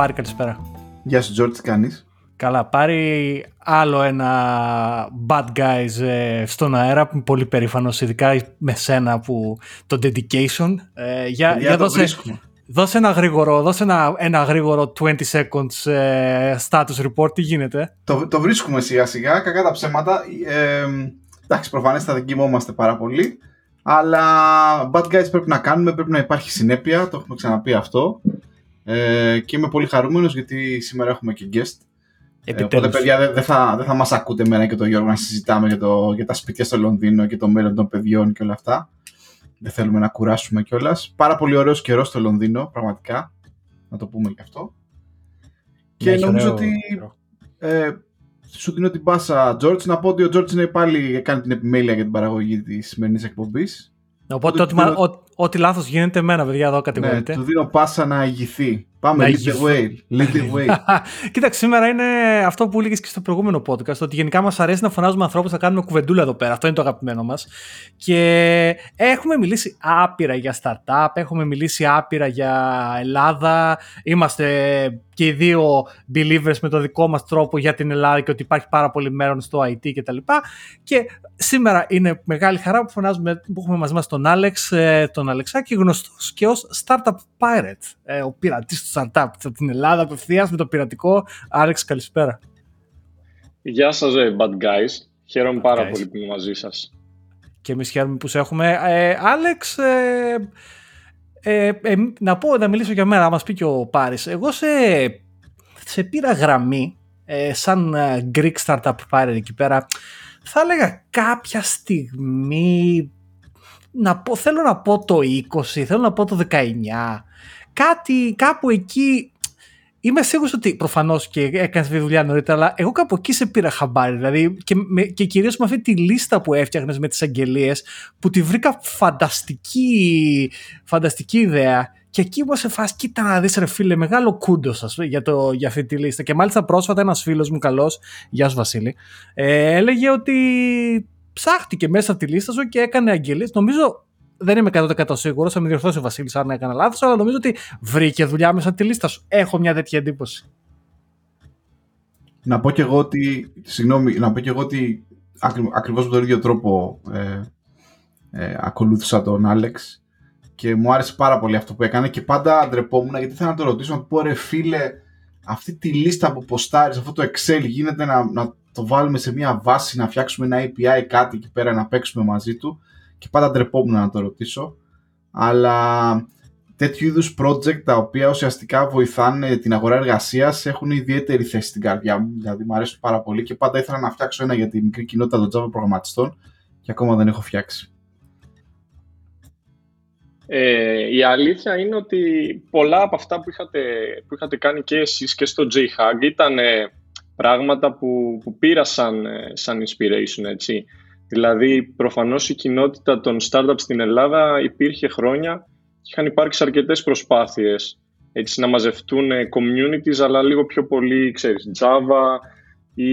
Πάρη, καλησπέρα. Γεια σου, Τζόρτ, τι κάνεις; Καλά, πάρει άλλο ένα bad guys ε, στον αέρα που είμαι πολύ περήφανος, ειδικά με σένα που το dedication. Ε, για, για, δώσε, δώσε, ένα γρήγορο, δώσε ένα, ένα γρήγορο 20 seconds ε, status report, τι γίνεται. Το, το βρίσκουμε σιγά σιγά, κακά τα ψέματα. Ε, εντάξει, προφανές θα δεν κοιμόμαστε πάρα πολύ. Αλλά bad guys πρέπει να κάνουμε, πρέπει να υπάρχει συνέπεια, το έχουμε ξαναπεί αυτό. Ε, και είμαι πολύ χαρούμενος γιατί σήμερα έχουμε και guest. Ε, οπότε, παιδιά, δεν δε θα, δε θα μας ακούτε εμένα και τον Γιώργο να συζητάμε για, το, για τα σπίτια στο Λονδίνο και το μέλλον των παιδιών και όλα αυτά. Δεν θέλουμε να κουράσουμε κιόλας. Πάρα πολύ ωραίος καιρός στο Λονδίνο, πραγματικά. Να το πούμε και αυτό. Και νομίζω ότι. Ε, σου δίνω την πάσα, George, να πω ότι ο George είναι πάλι κάνει την επιμέλεια για την παραγωγή της σημερινής εκπομπής. Οπότε ό,τι, ό,τι λάθος γίνεται εμένα, παιδιά, εδώ κατηγορείται. Ναι, του δίνω πάσα να ηγηθεί. Πάμε, lead the way. Lead the way. Κοίταξε, σήμερα είναι αυτό που έλεγες και στο προηγούμενο podcast, ότι γενικά μας αρέσει να φωνάζουμε ανθρώπους να κάνουμε κουβεντούλα εδώ πέρα. Αυτό είναι το αγαπημένο μας. Και έχουμε μιλήσει άπειρα για startup, έχουμε μιλήσει άπειρα για Ελλάδα. Είμαστε και οι δύο believers με το δικό μας τρόπο για την Ελλάδα και ότι υπάρχει πάρα πολύ μέλλον στο IT κτλ. Και, και σήμερα είναι μεγάλη χαρά που φωνάζουμε, που έχουμε μαζί μας τον Άλεξ, ε, τον Αλεξάκη, γνωστός και ως Startup Pirate, ε, ο πειρατής του startup από την Ελλάδα απευθείας με το πειρατικό. Άλεξ, καλησπέρα. Γεια σας, ε, bad guys. Χαίρομαι πάρα πολύ που είμαι μαζί σας. Και εμείς χαίρομαι που σε έχουμε. Άλεξ, ε, ε, να πω, να μιλήσω για μένα, μας πει και ο Πάρης. Εγώ σε, σε πήρα γραμμή, ε, σαν ε, Greek startup Pirate εκεί πέρα, θα έλεγα κάποια στιγμή, να πω, θέλω να πω το 20, θέλω να πω το 19, κάτι, κάπου εκεί Είμαι σίγουρος ότι προφανώς και έκανες τη δουλειά νωρίτερα, αλλά εγώ κάπου εκεί σε πήρα χαμπάρι. Δηλαδή και, και κυρίως με αυτή τη λίστα που έφτιαχνες με τις αγγελίες, που τη βρήκα φανταστική, φανταστική ιδέα. Και εκεί μου σε φάση, κοίτα να δεις, ρε φίλε, μεγάλο κούντο σας για, για αυτή τη λίστα. Και μάλιστα πρόσφατα ένας φίλος μου, καλός, γεια σου Βασίλη, ε, έλεγε ότι ψάχτηκε μέσα από τη λίστα σου και έκανε αγγελίες. Νομίζω δεν είμαι 100% σίγουρος, θα με διορθώσει ο Βασίλης αν έκανα λάθος, αλλά νομίζω ότι βρήκε δουλειά μέσα από τη λίστα σου. Έχω μια τέτοια εντύπωση. Να πω και εγώ ότι, συγγνώμη, να πω και εγώ ότι ακριβώς με τον ίδιο τρόπο ε, ε, ακολούθησα τον Άλεξ και μου άρεσε πάρα πολύ αυτό που έκανε και πάντα ντρεπόμουν γιατί θέλω να το ρωτήσω, να πω ρε φίλε, αυτή τη λίστα που ποστάρεις, αυτό το Excel γίνεται να, να το βάλουμε σε μια βάση, να φτιάξουμε ένα API κάτι εκεί πέρα να παίξουμε μαζί του και πάντα ντρεπόμουν να το ρωτήσω, αλλά τέτοιου είδους project τα οποία ουσιαστικά βοηθάνε την αγορά εργασίας έχουν ιδιαίτερη θέση στην καρδιά μου. Δηλαδή, μου αρέσουν πάρα πολύ και πάντα ήθελα να φτιάξω ένα για τη μικρή κοινότητα των Java προγραμματιστών και ακόμα δεν έχω φτιάξει. Ε, η αλήθεια είναι ότι πολλά από αυτά που είχατε, που είχατε κάνει και εσείς και στο JHUG ήταν πράγματα που, που πήρα σαν, ε, σαν inspiration, έτσι. Δηλαδή, προφανώς η κοινότητα των startups στην Ελλάδα υπήρχε χρόνια και είχαν υπάρξει αρκετές προσπάθειες έτσι, να μαζευτούν communities, αλλά λίγο πιο πολύ, ξέρεις, Java ή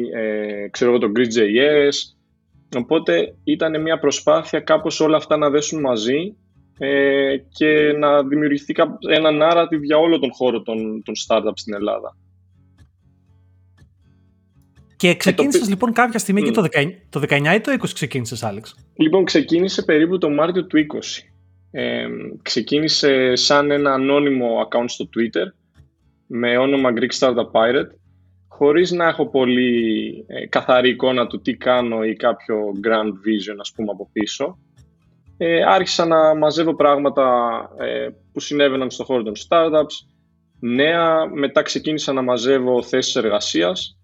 ε, ξέρω εγώ το Grid.js. Οπότε ήταν μια προσπάθεια κάπως όλα αυτά να δέσουν μαζί ε, και να δημιουργηθεί ένα narrative για όλο τον χώρο των, των startups στην Ελλάδα. Και ξεκίνησες λοιπόν κάποια στιγμή mm. και το 19, το 19 ή το 20 ξεκίνησες, Άλεξ; Λοιπόν, ξεκίνησε περίπου το Μάρτιο του 20. Ε, ξεκίνησε σαν ένα ανώνυμο account στο Twitter με όνομα Greek Startup Pirate χωρίς να έχω πολύ ε, καθαρή εικόνα του τι κάνω ή κάποιο grand vision ας πούμε από πίσω. Ε, άρχισα να μαζεύω πράγματα ε, που συνέβαιναν στον χώρο των startups, νέα, μετά ξεκίνησα να μαζεύω θέσεις εργασίας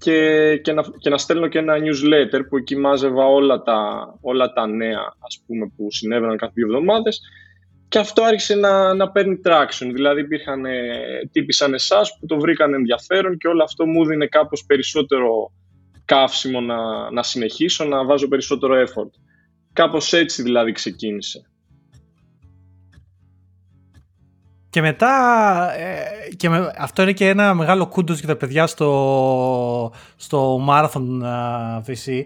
και, και, να, και να στέλνω και ένα newsletter που εκεί μάζευα όλα τα, όλα τα νέα ας πούμε, που συνέβαιναν κάθε δύο εβδομάδες και αυτό άρχισε να, να παίρνει traction. Δηλαδή υπήρχαν ε, τύποι σαν εσάς που το βρήκαν ενδιαφέρον και όλο αυτό μου δίνει κάπως περισσότερο καύσιμο να, να συνεχίσω, να βάζω περισσότερο effort. Κάπως έτσι δηλαδή ξεκίνησε. Και μετά, ε, και με, αυτό είναι και ένα μεγάλο κούντος για τα παιδιά στο, στο Marathon VC.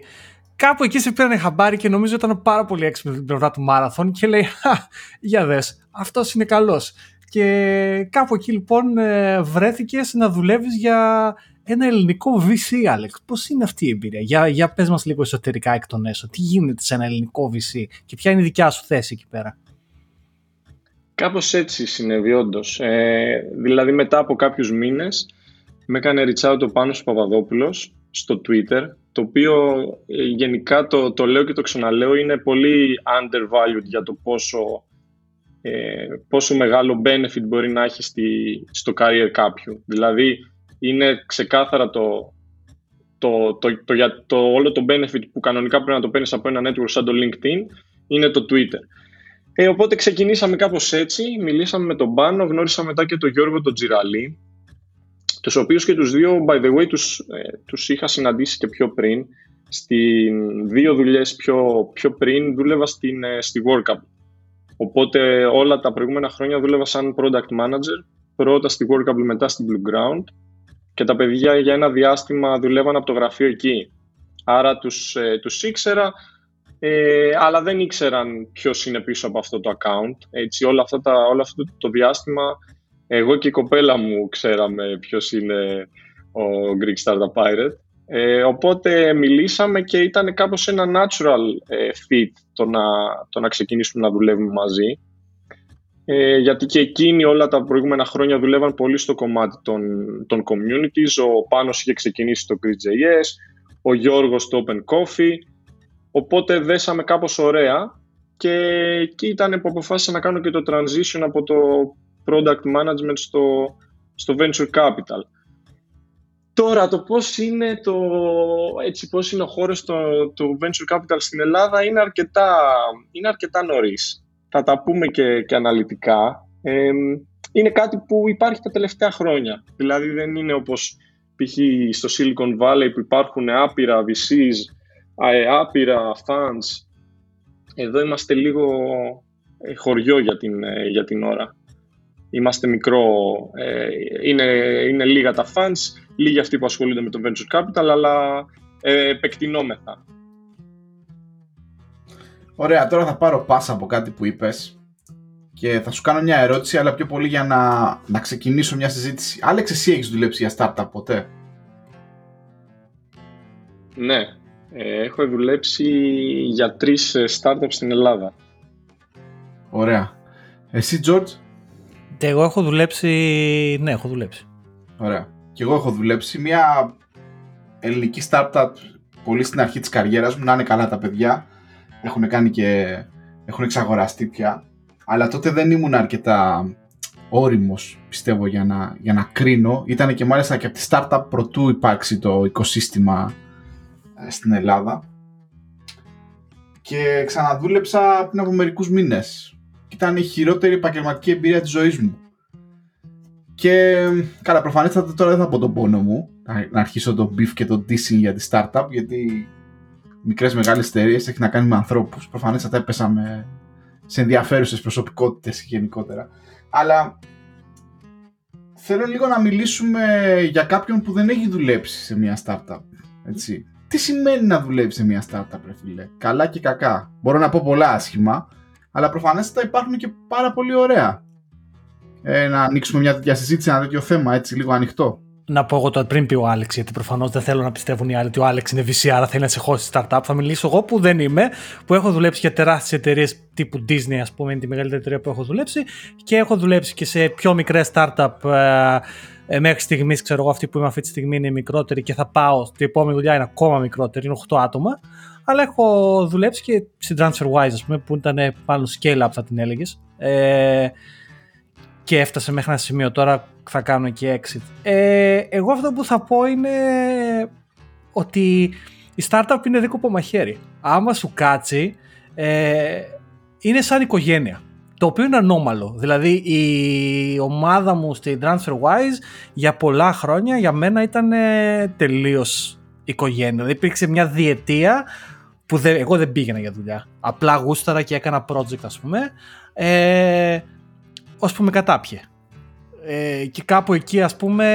Κάπου εκεί σε πήραν χαμπάρι και νομίζω ήταν πάρα πολύ έξυπνο την πλευρά του Marathon και λέει «Χα, για δες, αυτός είναι καλός». και κάπου εκεί λοιπόν ε, βρέθηκες να δουλεύεις για ένα ελληνικό VC, Άλεξ. Πώς είναι αυτή η εμπειρία; Για, για πες μας λίγο εσωτερικά εκ των έσω. Τι γίνεται σε ένα ελληνικό VC και ποια είναι η δικιά σου θέση εκεί πέρα; Κάπως έτσι συνέβη όντως. Ε, δηλαδή μετά από κάποιους μήνες με έκανε reach out ο Πάνος Παπαδόπουλος στο Twitter, το οποίο ε, γενικά το, το λέω και το ξαναλέω είναι πολύ undervalued για το πόσο, ε, πόσο μεγάλο benefit μπορεί να έχει στη, στο career κάποιου. Δηλαδή είναι ξεκάθαρα το, το, το, το, για το, όλο το benefit που κανονικά πρέπει να το παίρνεις από ένα network σαν το LinkedIn είναι το Twitter. Ε, οπότε ξεκινήσαμε κάπως έτσι, μιλήσαμε με τον Πάνο, γνώρισα μετά και τον Γιώργο τον Τζιραλή, τους οποίους και τους δύο, by the way, τους, ε, τους είχα συναντήσει και πιο πριν. Στην δύο δουλειές πιο, πιο πριν δούλευα στην, ε, στη WorkUp. Οπότε όλα τα προηγούμενα χρόνια δούλευα σαν product manager, πρώτα στη WorkUp, μετά στην Blue Ground και τα παιδιά για ένα διάστημα δουλεύαν από το γραφείο εκεί. Άρα τους, ε, τους ήξερα, ε, αλλά δεν ήξεραν ποιος είναι πίσω από αυτό το account. Έτσι, όλα, αυτά τα, όλο αυτό το διάστημα εγώ και η κοπέλα μου ξέραμε ποιος είναι ο Greek Startup Pirate. Ε, οπότε μιλήσαμε και ήταν κάπως ένα natural ε, fit το να, το να ξεκινήσουμε να δουλεύουμε μαζί. Ε, γιατί και εκείνοι όλα τα προηγούμενα χρόνια δουλεύαν πολύ στο κομμάτι των, των communities. Ο Πάνος είχε ξεκινήσει το Grid.js, ο Γιώργος το Open Coffee. Οπότε δέσαμε κάπως ωραία και εκεί ήταν που αποφάσισα να κάνω και το transition από το product management στο, στο venture capital. Τώρα το πώς είναι, το, έτσι, πώς είναι ο χώρος του venture capital στην Ελλάδα είναι αρκετά, είναι αρκετά νωρίς. Θα τα πούμε και, και αναλυτικά. είναι κάτι που υπάρχει τα τελευταία χρόνια. Δηλαδή δεν είναι όπως π.χ. στο Silicon Valley που υπάρχουν άπειρα VCs, άπειρα funds. Εδώ είμαστε λίγο ε, χωριό για την, ε, για την ώρα είμαστε μικρό, ε, είναι, είναι λίγα τα fans, λίγοι αυτοί που ασχολούνται με το venture capital, αλλά ε, επεκτηνόμεθα. Ωραία, τώρα θα πάρω πάσα από κάτι που είπες και θα σου κάνω μια ερώτηση, αλλά πιο πολύ για να, να ξεκινήσω μια συζήτηση. Άλεξ, εσύ έχεις δουλέψει για startup ποτέ; Ναι, ε, έχω δουλέψει για τρεις ε, startups στην Ελλάδα. Ωραία. Εσύ, George? Εγώ έχω δουλέψει. Ναι, έχω δουλέψει. Ωραία. Και εγώ έχω δουλέψει μια ελληνική startup πολύ στην αρχή της καριέρας μου, να είναι καλά τα παιδιά. Έχουν κάνει και έχουν εξαγοραστεί πια. Αλλά τότε δεν ήμουν αρκετά όριμος, πιστεύω, για να, για να κρίνω. Ήταν και μάλιστα και από τη startup προτού υπάρξει το οικοσύστημα ε, στην Ελλάδα. Και ξαναδούλεψα πριν από μερικούς μήνες ήταν η χειρότερη επαγγελματική εμπειρία της ζωής μου. Και καλά, προφανέστατα τώρα δεν θα πω τον πόνο μου, να αρχίσω το beef και το dissing για τη startup, γιατί μικρές μεγάλες εταιρείες έχει να κάνει με ανθρώπους. Προφανέστατα έπεσαμε σε ενδιαφέρουσες προσωπικότητες γενικότερα. Αλλά θέλω λίγο να μιλήσουμε για κάποιον που δεν έχει δουλέψει σε μια startup. Έτσι. Τι σημαίνει να δουλεύεις σε μια startup, ρε φίλε; Καλά και κακά. Μπορώ να πω πολλά άσχημα, αλλά προφανέστατα υπάρχουν και πάρα πολύ ωραία. Ε, να ανοίξουμε μια τέτοια συζήτηση, ένα τέτοιο θέμα, έτσι λίγο ανοιχτό. Να πω εγώ το πριν πει ο Άλεξ, γιατί προφανώς δεν θέλω να πιστεύουν οι άλλοι ότι ο Άλεξ είναι VC, άρα θέλει να σε χώσει startup. Θα μιλήσω εγώ που δεν είμαι, που έχω δουλέψει για τεράστιες εταιρείες τύπου Disney, ας πούμε, είναι τη μεγαλύτερη εταιρεία που έχω δουλέψει, και έχω δουλέψει και σε πιο μικρές startup. Ε, ε, μέχρι στιγμής, ξέρω εγώ, αυτή που είμαι αυτή τη στιγμή είναι μικρότερη και θα πάω. Την επόμενη δουλειά είναι ακόμα μικρότερη, είναι 8 άτομα αλλά έχω δουλέψει και στην TransferWise, ας πούμε, που ήταν πάνω scale-up θα την έλεγες. Ε, και έφτασε μέχρι ένα σημείο τώρα θα κάνω και exit. Ε, εγώ αυτό που θα πω είναι ότι η startup είναι δίκοπο μαχαίρι. Άμα σου κάτσει, ε, είναι σαν οικογένεια. Το οποίο είναι ανώμαλο. Δηλαδή η ομάδα μου στη TransferWise για πολλά χρόνια για μένα ήταν τελείως οικογένεια. Δηλαδή υπήρξε μια διετία που δεν, εγώ δεν πήγαινα για δουλειά. Απλά γούσταρα και έκανα project ας πούμε. Ε, ώσπου με κατάπιε. Ε, και κάπου εκεί ας πούμε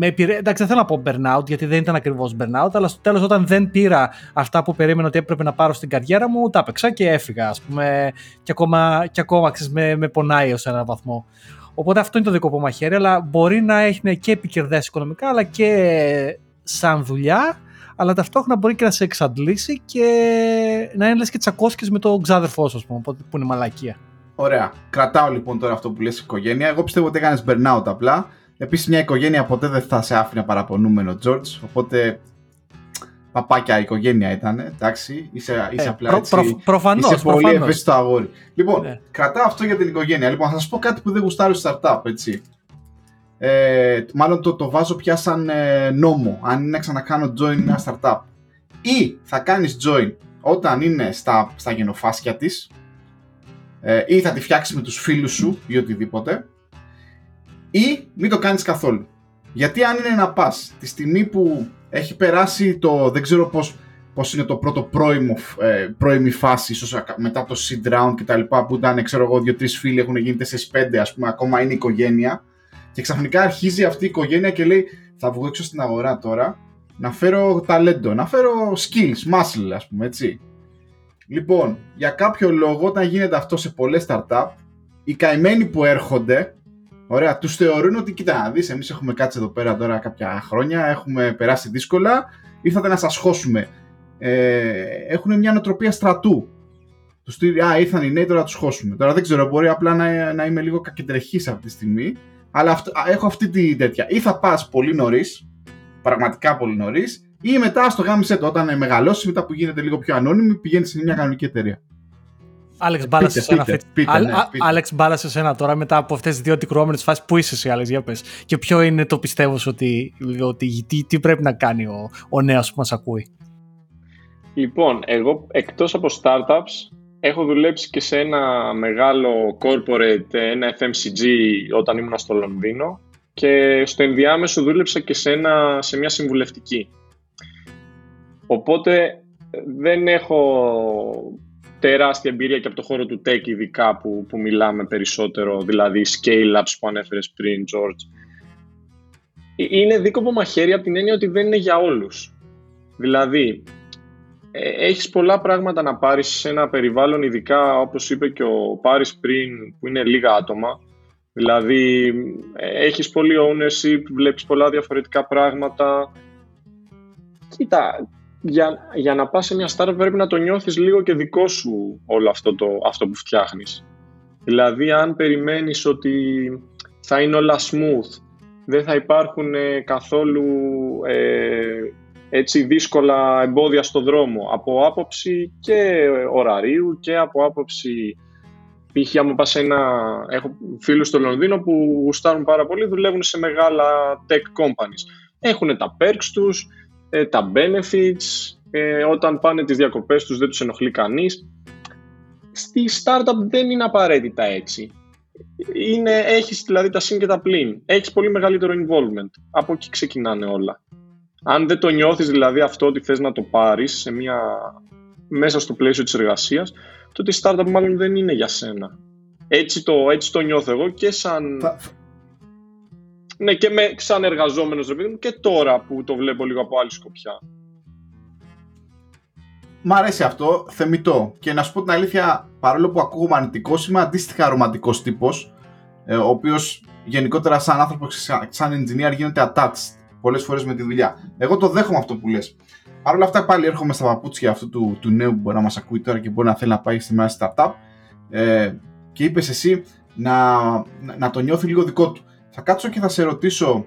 με εντάξει, δεν θέλω να πω burnout, γιατί δεν ήταν ακριβώς burnout, αλλά στο τέλος, όταν δεν πήρα αυτά που περίμενα ότι έπρεπε να πάρω στην καριέρα μου, τα έπαιξα και έφυγα, ας πούμε. Και ακόμα, και ακόμα ξέρεις, με, με πονάει ως έναν βαθμό. Οπότε αυτό είναι το δικό μου μαχαίρι, αλλά μπορεί να έχει και επικερδέσει οικονομικά, αλλά και σαν δουλειά, αλλά ταυτόχρονα μπορεί και να σε εξαντλήσει και να είναι λες και τσακώσκες με το ξάδερφό σου, πούμε, που είναι μαλακία. Ωραία. Κρατάω λοιπόν τώρα αυτό που λες οικογένεια. Εγώ πιστεύω ότι έκανες burnout απλά. Επίσης, μια οικογένεια ποτέ δεν θα σε άφηνε παραπονούμενο, George. Οπότε παπάκια οικογένεια ήταν, εντάξει. Είσαι, είσαι ε, απλά προ, έτσι. Προ, προφανώς, είσαι πολύ ευαίσθητο αγόρι. Λοιπόν, ναι. κρατάω αυτό για την οικογένεια. Λοιπόν, θα σας πω κάτι που δεν γουστάρω στο startup, έτσι. Ε, μάλλον το, το βάζω πια σαν ε, νόμο, αν είναι να ξανακάνω join μια startup. Ή θα κάνεις join όταν είναι στα, στα γενοφάσκια της, ε, ή θα τη φτιάξεις με τους φίλους σου ή οτιδήποτε, ή μην το κάνεις καθόλου. Γιατί αν είναι να πας τη στιγμή που έχει περάσει το, δεν ξέρω πώς, πώς είναι το πρώτο πρώιμο, ε, πρώιμη φάση, ίσως μετά το seed round και τα λοιπά, που ήταν, ξέρω εγώ, δύο-τρεις φίλοι, έχουν γίνει 4-5, ας πούμε, ακόμα είναι οικογένεια, και ξαφνικά αρχίζει αυτή η οικογένεια και λέει θα βγω έξω στην αγορά τώρα να φέρω ταλέντο, να φέρω skills, muscle ας πούμε έτσι. Λοιπόν, για κάποιο λόγο όταν γίνεται αυτό σε πολλές startup, οι καημένοι που έρχονται, ωραία, τους θεωρούν ότι κοίτα να δεις, εμείς έχουμε κάτσει εδώ πέρα τώρα κάποια χρόνια, έχουμε περάσει δύσκολα, ήρθατε να σας χώσουμε. Ε, έχουν μια νοοτροπία στρατού. Τους στείλει, Α, ήρθαν οι νέοι, τώρα τους χώσουμε. Τώρα δεν ξέρω, μπορεί απλά να, να είμαι λίγο κακεντρεχής αυτή τη στιγμή. Αλλά αυτό, έχω αυτή τη τέτοια. Ή θα πας πολύ νωρίς, πραγματικά πολύ νωρίς, ή μετά στο γάμισε το όταν μεγαλώσεις, μετά που γίνεται λίγο πιο ανώνυμη, πηγαίνεις σε μια κανονική εταιρεία. Άλεξ, μπάλας σε σένα. Άλεξ, μπάλας σε σένα τώρα μετά από αυτές τις δύο αντικρουόμενε φάσεις. Πού είσαι εσύ, Άλεξ, για πες. Και ποιο είναι το πιστεύω ότι, ότι τι, τι πρέπει να κάνει ο, ο νέος που μας ακούει. Λοιπόν, εγώ εκτός από startups Έχω δουλέψει και σε ένα μεγάλο corporate, ένα FMCG όταν ήμουν στο Λονδίνο και στο ενδιάμεσο δούλεψα και σε, ένα, σε μια συμβουλευτική. Οπότε δεν έχω τεράστια εμπειρία και από το χώρο του tech ειδικά που, που μιλάμε περισσότερο, δηλαδή scale-ups που ανέφερες πριν, George. Είναι δίκοπο μαχαίρι από την έννοια ότι δεν είναι για όλους. Δηλαδή, ε, έχεις πολλά πράγματα να πάρεις σε ένα περιβάλλον, ειδικά όπως είπε και ο Πάρης πριν, που είναι λίγα άτομα. Δηλαδή, ε, έχεις πολύ ownership, βλέπεις πολλά διαφορετικά πράγματα. Κοίτα, για, για να πας σε μια startup πρέπει να το νιώθεις λίγο και δικό σου όλο αυτό, το, αυτό που φτιάχνεις. Δηλαδή, αν περιμένεις ότι θα είναι όλα smooth, δεν θα υπάρχουν ε, καθόλου έτσι δύσκολα εμπόδια στο δρόμο από άποψη και ωραρίου και από άποψη π.χ. άμα πας ένα... έχω φίλους στο Λονδίνο που γουστάρουν πάρα πολύ δουλεύουν σε μεγάλα tech companies έχουν τα perks τους ε, τα benefits ε, όταν πάνε τις διακοπές τους δεν τους ενοχλεί κανείς. Στη startup δεν είναι απαραίτητα έτσι. Είναι, έχεις δηλαδή τα συν και τα πλήν έχεις πολύ μεγαλύτερο involvement. Από εκεί ξεκινάνε όλα. Αν δεν το νιώθεις δηλαδή αυτό ότι θες να το πάρεις σε μια... μέσα στο πλαίσιο της εργασίας, τότε η startup μάλλον δεν είναι για σένα. Έτσι το, έτσι το νιώθω εγώ και σαν... Ναι, και με, σαν εργαζόμενος ρε και τώρα που το βλέπω λίγο από άλλη σκοπιά. Μ' αρέσει αυτό, θεμητό. Και να σου πω την αλήθεια, παρόλο που ακούγομαι αρνητικός, είμαι αντίστοιχα ρομαντικός τύπος, ε, ο οποίος γενικότερα σαν άνθρωπος, σαν engineer γίνεται attached πολλές φορές με τη δουλειά. Εγώ το δέχομαι αυτό που λες. Παρ' όλα αυτά, πάλι έρχομαι στα παπούτσια αυτού του, του νέου που μπορεί να μας ακούει τώρα και μπορεί να θέλει να πάει σε μια startup. Ε, και είπες εσύ να, να το νιώθει λίγο δικό του. Θα κάτσω και θα σε ρωτήσω,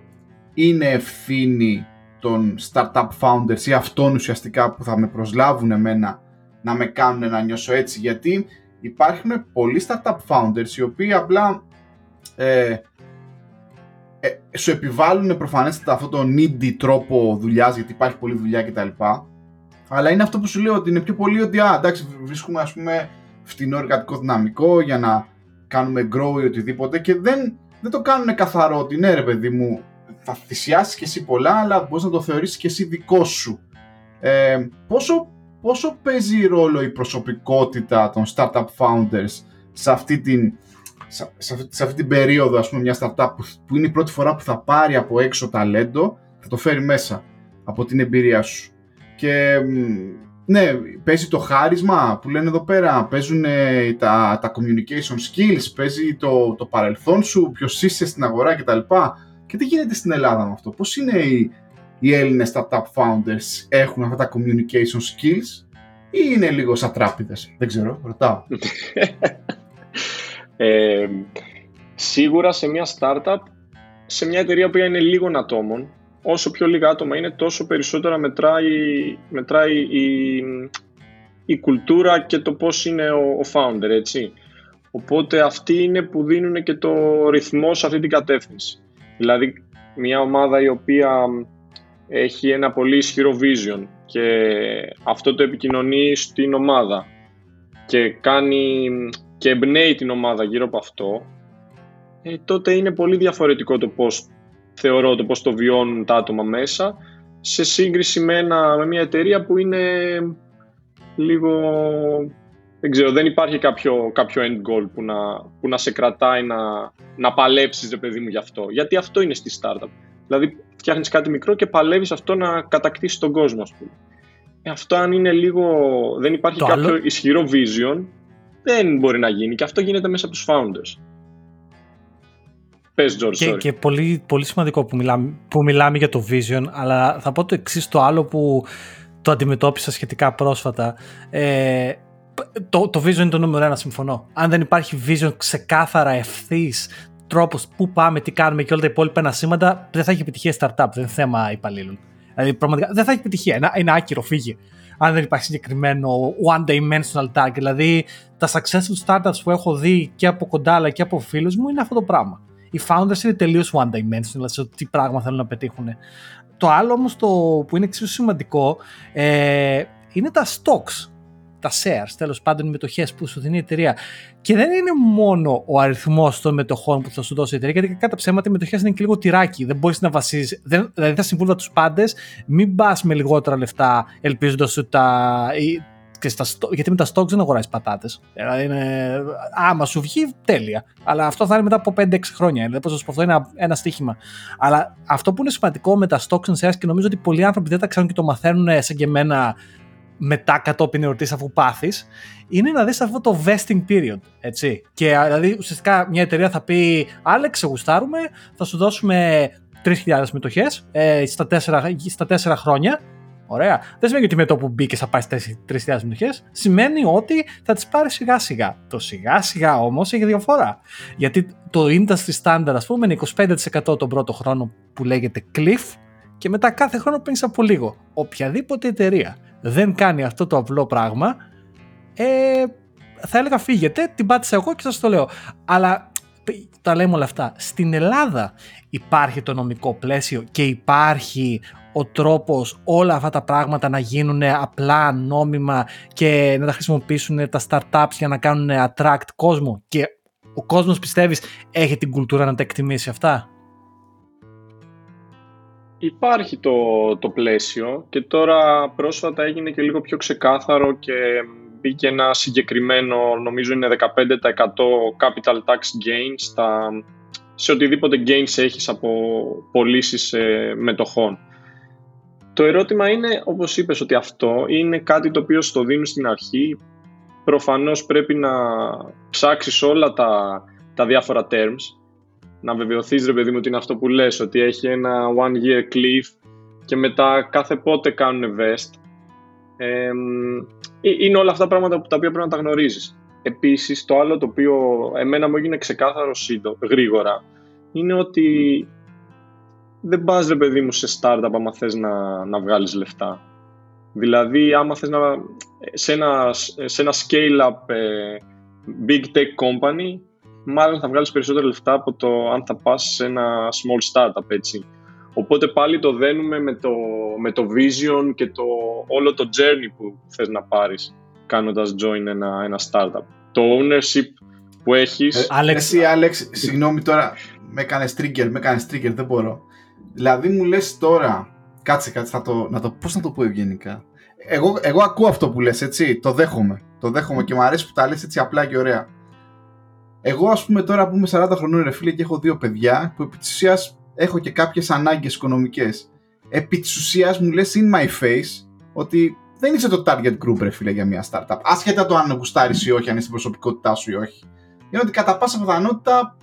είναι ευθύνη των startup founders ή αυτών ουσιαστικά που θα με προσλάβουν εμένα να με κάνουν να νιώσω έτσι; Γιατί υπάρχουν πολλοί startup founders οι οποίοι απλά ε, ε, σου επιβάλλουν προφανέστατα αυτό το needy τρόπο δουλειάς, γιατί υπάρχει πολλή δουλειά κτλ. Αλλά είναι αυτό που σου λέω ότι είναι πιο πολύ ότι α, εντάξει, βρίσκουμε ας πούμε φτηνό εργατικό δυναμικό για να κάνουμε grow ή οτιδήποτε και δεν, δεν το κάνουν καθαρό ότι ναι ρε παιδί μου θα θυσιάσεις και εσύ πολλά αλλά μπορείς να το θεωρήσεις και εσύ δικό σου. Ε, πόσο, πόσο παίζει ρόλο η προσωπικότητα των startup founders σε αυτή την σε, αυτή, σε αυτή την περίοδο, ας πούμε, μια startup που, που είναι η πρώτη φορά που θα πάρει από έξω ταλέντο, θα το φέρει μέσα από την εμπειρία σου. Και ναι, παίζει το χάρισμα που λένε εδώ πέρα, παίζουν τα, τα communication skills, παίζει το, το παρελθόν σου, ποιος είσαι στην αγορά κτλ. Και τι γίνεται στην Ελλάδα με αυτό, πώς είναι οι, οι Έλληνες startup founders έχουν αυτά τα communication skills ή είναι λίγο σαν τράπηδες, δεν ξέρω, ρωτάω. ε, σίγουρα σε μια startup, σε μια εταιρεία που είναι λίγων ατόμων, όσο πιο λίγα άτομα είναι, τόσο περισσότερα μετράει, μετράει η, η κουλτούρα και το πώς είναι ο, ο founder, έτσι. Οπότε αυτοί είναι που δίνουν και το ρυθμό σε αυτή την κατεύθυνση. Δηλαδή, μια ομάδα η οποία έχει ένα πολύ ισχυρό vision και αυτό το επικοινωνεί στην ομάδα και κάνει και εμπνέει την ομάδα γύρω από αυτό, ε, τότε είναι πολύ διαφορετικό το πώς θεωρώ το πώς το βιώνουν τα άτομα μέσα σε σύγκριση με, με μια εταιρεία που είναι λίγο δεν ξέρω, δεν υπάρχει κάποιο, κάποιο end goal που να, που να σε κρατάει να, να παλέψεις, ρε παιδί μου, γι' αυτό. Γιατί αυτό είναι στη startup. Δηλαδή, φτιάχνεις κάτι μικρό και παλεύεις αυτό να κατακτήσεις τον κόσμο, ας πούμε. Ε, αυτό αν είναι λίγο, δεν υπάρχει κάποιο ισχυρό vision, δεν μπορεί να γίνει. Και αυτό γίνεται μέσα από τους founders. Πες, George, και, και πολύ, πολύ σημαντικό που μιλάμε, που μιλάμε για το vision, αλλά θα πω το εξής το άλλο που το αντιμετώπισα σχετικά πρόσφατα. Ε, το, το vision είναι το νούμερο ένα, συμφωνώ. Αν δεν υπάρχει vision ξεκάθαρα ευθύς, τρόπος που πάμε, τι κάνουμε και όλα τα υπόλοιπα ενασύμματα, δεν θα έχει επιτυχία startup. Δεν είναι θέμα υπαλλήλων. Δηλαδή, πραγματικά δεν θα έχει επιτυχία. Είναι, είναι άκυρο, φύγει. Αν δεν υπάρχει συγκεκριμένο one dimensional target. Δηλαδή, τα successful startups που έχω δει και από κοντά αλλά και από φίλους μου είναι αυτό το πράγμα. Οι founders είναι τελείως one dimensional, δηλαδή σε τι πράγμα θέλουν να πετύχουν. Το άλλο όμως που είναι εξίσου σημαντικό ε, είναι τα stocks τα shares, τέλος πάντων οι μετοχές που σου δίνει η εταιρεία. Και δεν είναι μόνο ο αριθμός των μετοχών που θα σου δώσει η εταιρεία, γιατί κατά ψέματα οι μετοχές είναι και λίγο τυράκι. Δεν μπορείς να βασίζεις. Δηλαδή θα συμβούλευα τους πάντες, μην πας με λιγότερα λεφτά ελπίζοντας ότι τα. Και στα, γιατί με τα stocks δεν αγοράζεις πατάτες. Δηλαδή είναι, άμα σου βγει, τέλεια. Αλλά αυτό θα είναι μετά από 5-6 χρόνια. Δηλαδή, πώς να σου πω, αυτό είναι ένα, ένα στοίχημα. Αλλά αυτό που είναι σημαντικό με τα stocks and shares και νομίζω ότι πολλοί άνθρωποι δεν τα ξέρουν και το μαθαίνουν σαν και εμένα μετά κατόπιν εορτή αφού πάθεις, είναι να δεις αυτό το vesting period. Έτσι. Και δηλαδή ουσιαστικά μια εταιρεία θα πει: Άλεξ, σε γουστάρουμε, θα σου δώσουμε 3.000 μετοχέ ε, στα, 4, στα 4 χρόνια. Ωραία. Δεν σημαίνει ότι με το που μπήκες θα πάει 3.000 μετοχέ. Σημαίνει ότι θα τις πάρεις σιγά σιγά. Το σιγά σιγά όμως έχει διαφορά. Γιατί το industry standard, ας πούμε, είναι 25% τον πρώτο χρόνο που λέγεται cliff και μετά κάθε χρόνο παίρνεις από λίγο. Οποιαδήποτε εταιρεία δεν κάνει αυτό το απλό πράγμα, ε, θα έλεγα φύγετε, την πάτησα εγώ και σας το λέω. Αλλά τα λέμε όλα αυτά. Στην Ελλάδα υπάρχει το νομικό πλαίσιο και υπάρχει ο τρόπος όλα αυτά τα πράγματα να γίνουν απλά νόμιμα και να τα χρησιμοποιήσουν τα startups για να κάνουν attract κόσμο και ο κόσμος πιστεύεις έχει την κουλτούρα να τα εκτιμήσει αυτά; Υπάρχει το, το πλαίσιο και τώρα πρόσφατα έγινε και λίγο πιο ξεκάθαρο και μπήκε ένα συγκεκριμένο, νομίζω είναι 15% capital tax gains στα, σε οτιδήποτε gains έχεις από πωλήσεις ε, μετοχών. Το ερώτημα είναι, όπως είπες, ότι αυτό είναι κάτι το οποίο στο δίνουν στην αρχή. Προφανώς πρέπει να ψάξεις όλα τα, τα διάφορα terms να βεβαιωθείς ρε παιδί μου ότι είναι αυτό που λες, ότι έχει ένα one year cliff και μετά κάθε πότε κάνουν vest. Ε, είναι όλα αυτά πράγματα που τα οποία πρέπει να τα γνωρίζεις. Επίσης, το άλλο το οποίο εμένα μου έγινε ξεκάθαρο σύντο, γρήγορα, είναι ότι δεν πας ρε παιδί μου σε startup άμα θες να, να βγάλεις λεφτά. Δηλαδή, άμα θες να, σε ένα, σε ένα scale-up ε, big tech company, μάλλον θα βγάλεις περισσότερα λεφτά από το αν θα πας σε ένα small startup, έτσι. Οπότε πάλι το δένουμε με το, με το vision και το, όλο το journey που θες να πάρεις κάνοντας join ένα, ένα startup. Το ownership που έχεις... Ε, Alex, εσύ Alex, συγγνώμη τώρα, με έκανες trigger, με έκανες trigger, δεν μπορώ. Δηλαδή μου λες τώρα, κάτσε κάτσε, θα το, να το, πώς να το πω ευγενικά. Εγώ, εγώ ακούω αυτό που λες, έτσι, το δέχομαι. Το δέχομαι και μου αρέσει που τα λες έτσι απλά και ωραία Εγώ, ας πούμε, τώρα που είμαι 40 χρονών, ρε φίλε, και έχω δύο παιδιά, που επί της ουσίας έχω και κάποιες ανάγκες οικονομικές. Επί της ουσίας μου λες in my face ότι δεν είσαι το target group, ρε φίλε, για μια startup. Άσχετα το αν γουστάρεις ή όχι, αν είσαι την προσωπικότητά σου ή όχι. Είναι ότι κατά πάσα πιθανότητα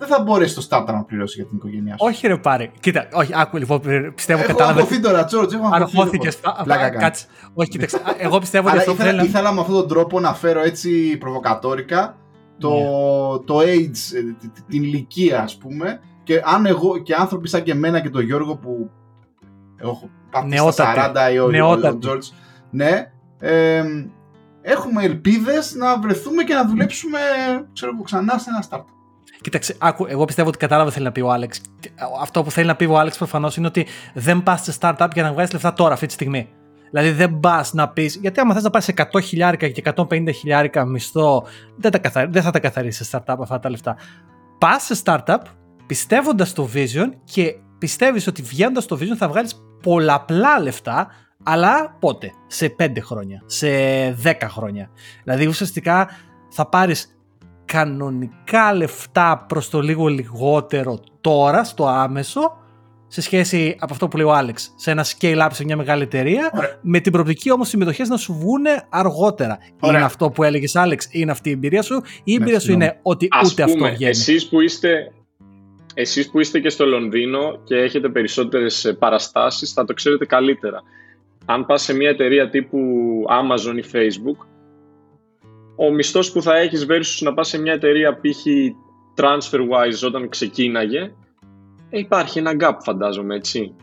δεν θα μπορέσει το startup να πληρώσει για την οικογένειά σου. Όχι, ρε πάρε. Κοίτα, όχι, άκου λοιπόν, πιστεύω έχω κατάλαβε. Έχω τώρα, Τζόρτζ, έχω Αγχώθηκε. Κάτσε. Όχι, κοίταξε. Εγώ πιστεύω ότι αυτό ήθελα, ήθελα με αυτόν τον τρόπο να φέρω έτσι προβοκατόρικα το, yeah. το age, ε, την ηλικία, ας πούμε. Και αν εγώ και άνθρωποι σαν και εμένα και τον Γιώργο που έχω πάει στα 40 ή ο, ο Τζόρτζ, ναι, ε, έχουμε ελπίδες να βρεθούμε και να δουλέψουμε ξέρω, ξανά σε ένα startup. Κοίταξε, άκου, εγώ πιστεύω ότι κατάλαβε θέλει να πει ο Άλεξ. Αυτό που θέλει να πει ο Άλεξ προφανώς είναι ότι δεν πας σε startup για να βγάλεις λεφτά τώρα, αυτή τη στιγμή. Δηλαδή δεν πας να πεις, γιατί άμα θες να πάρεις 100 χιλιάρικα και 150 χιλιάρικα μισθό, δεν, τα καθαρι, δεν θα τα καθαρίσει σε startup αυτά τα λεφτά. Πας σε startup πιστεύοντας το vision και πιστεύεις ότι βγαίνοντας το vision θα βγάλεις πολλαπλά λεφτά αλλά πότε, σε 5 χρόνια, σε 10 χρόνια. Δηλαδή ουσιαστικά θα πάρεις κανονικά λεφτά προς το λίγο λιγότερο τώρα, στο άμεσο, σε σχέση από αυτό που λέει ο Άλεξ, σε ένα scale-up σε μια μεγάλη εταιρεία, με την προοπτική όμως συμμετοχές να σου βγουν αργότερα. Ωραία. Είναι αυτό που έλεγες Άλεξ, είναι αυτή η εμπειρία σου, ή η εμπειρία σου είναι ότι Ας ούτε πούμε, αυτό βγαίνει. Εσείς που είστε εσείς που είστε και στο Λονδίνο και έχετε περισσότερες παραστάσεις θα το ξέρετε καλύτερα αν πας σε μια εταιρεία τύπου Amazon ή Facebook, ο μισθός που θα έχεις versus να πας σε μια εταιρεία π.χ. TransferWise όταν ξεκίναγε, υπάρχει ένα gap φαντάζομαι, έτσι.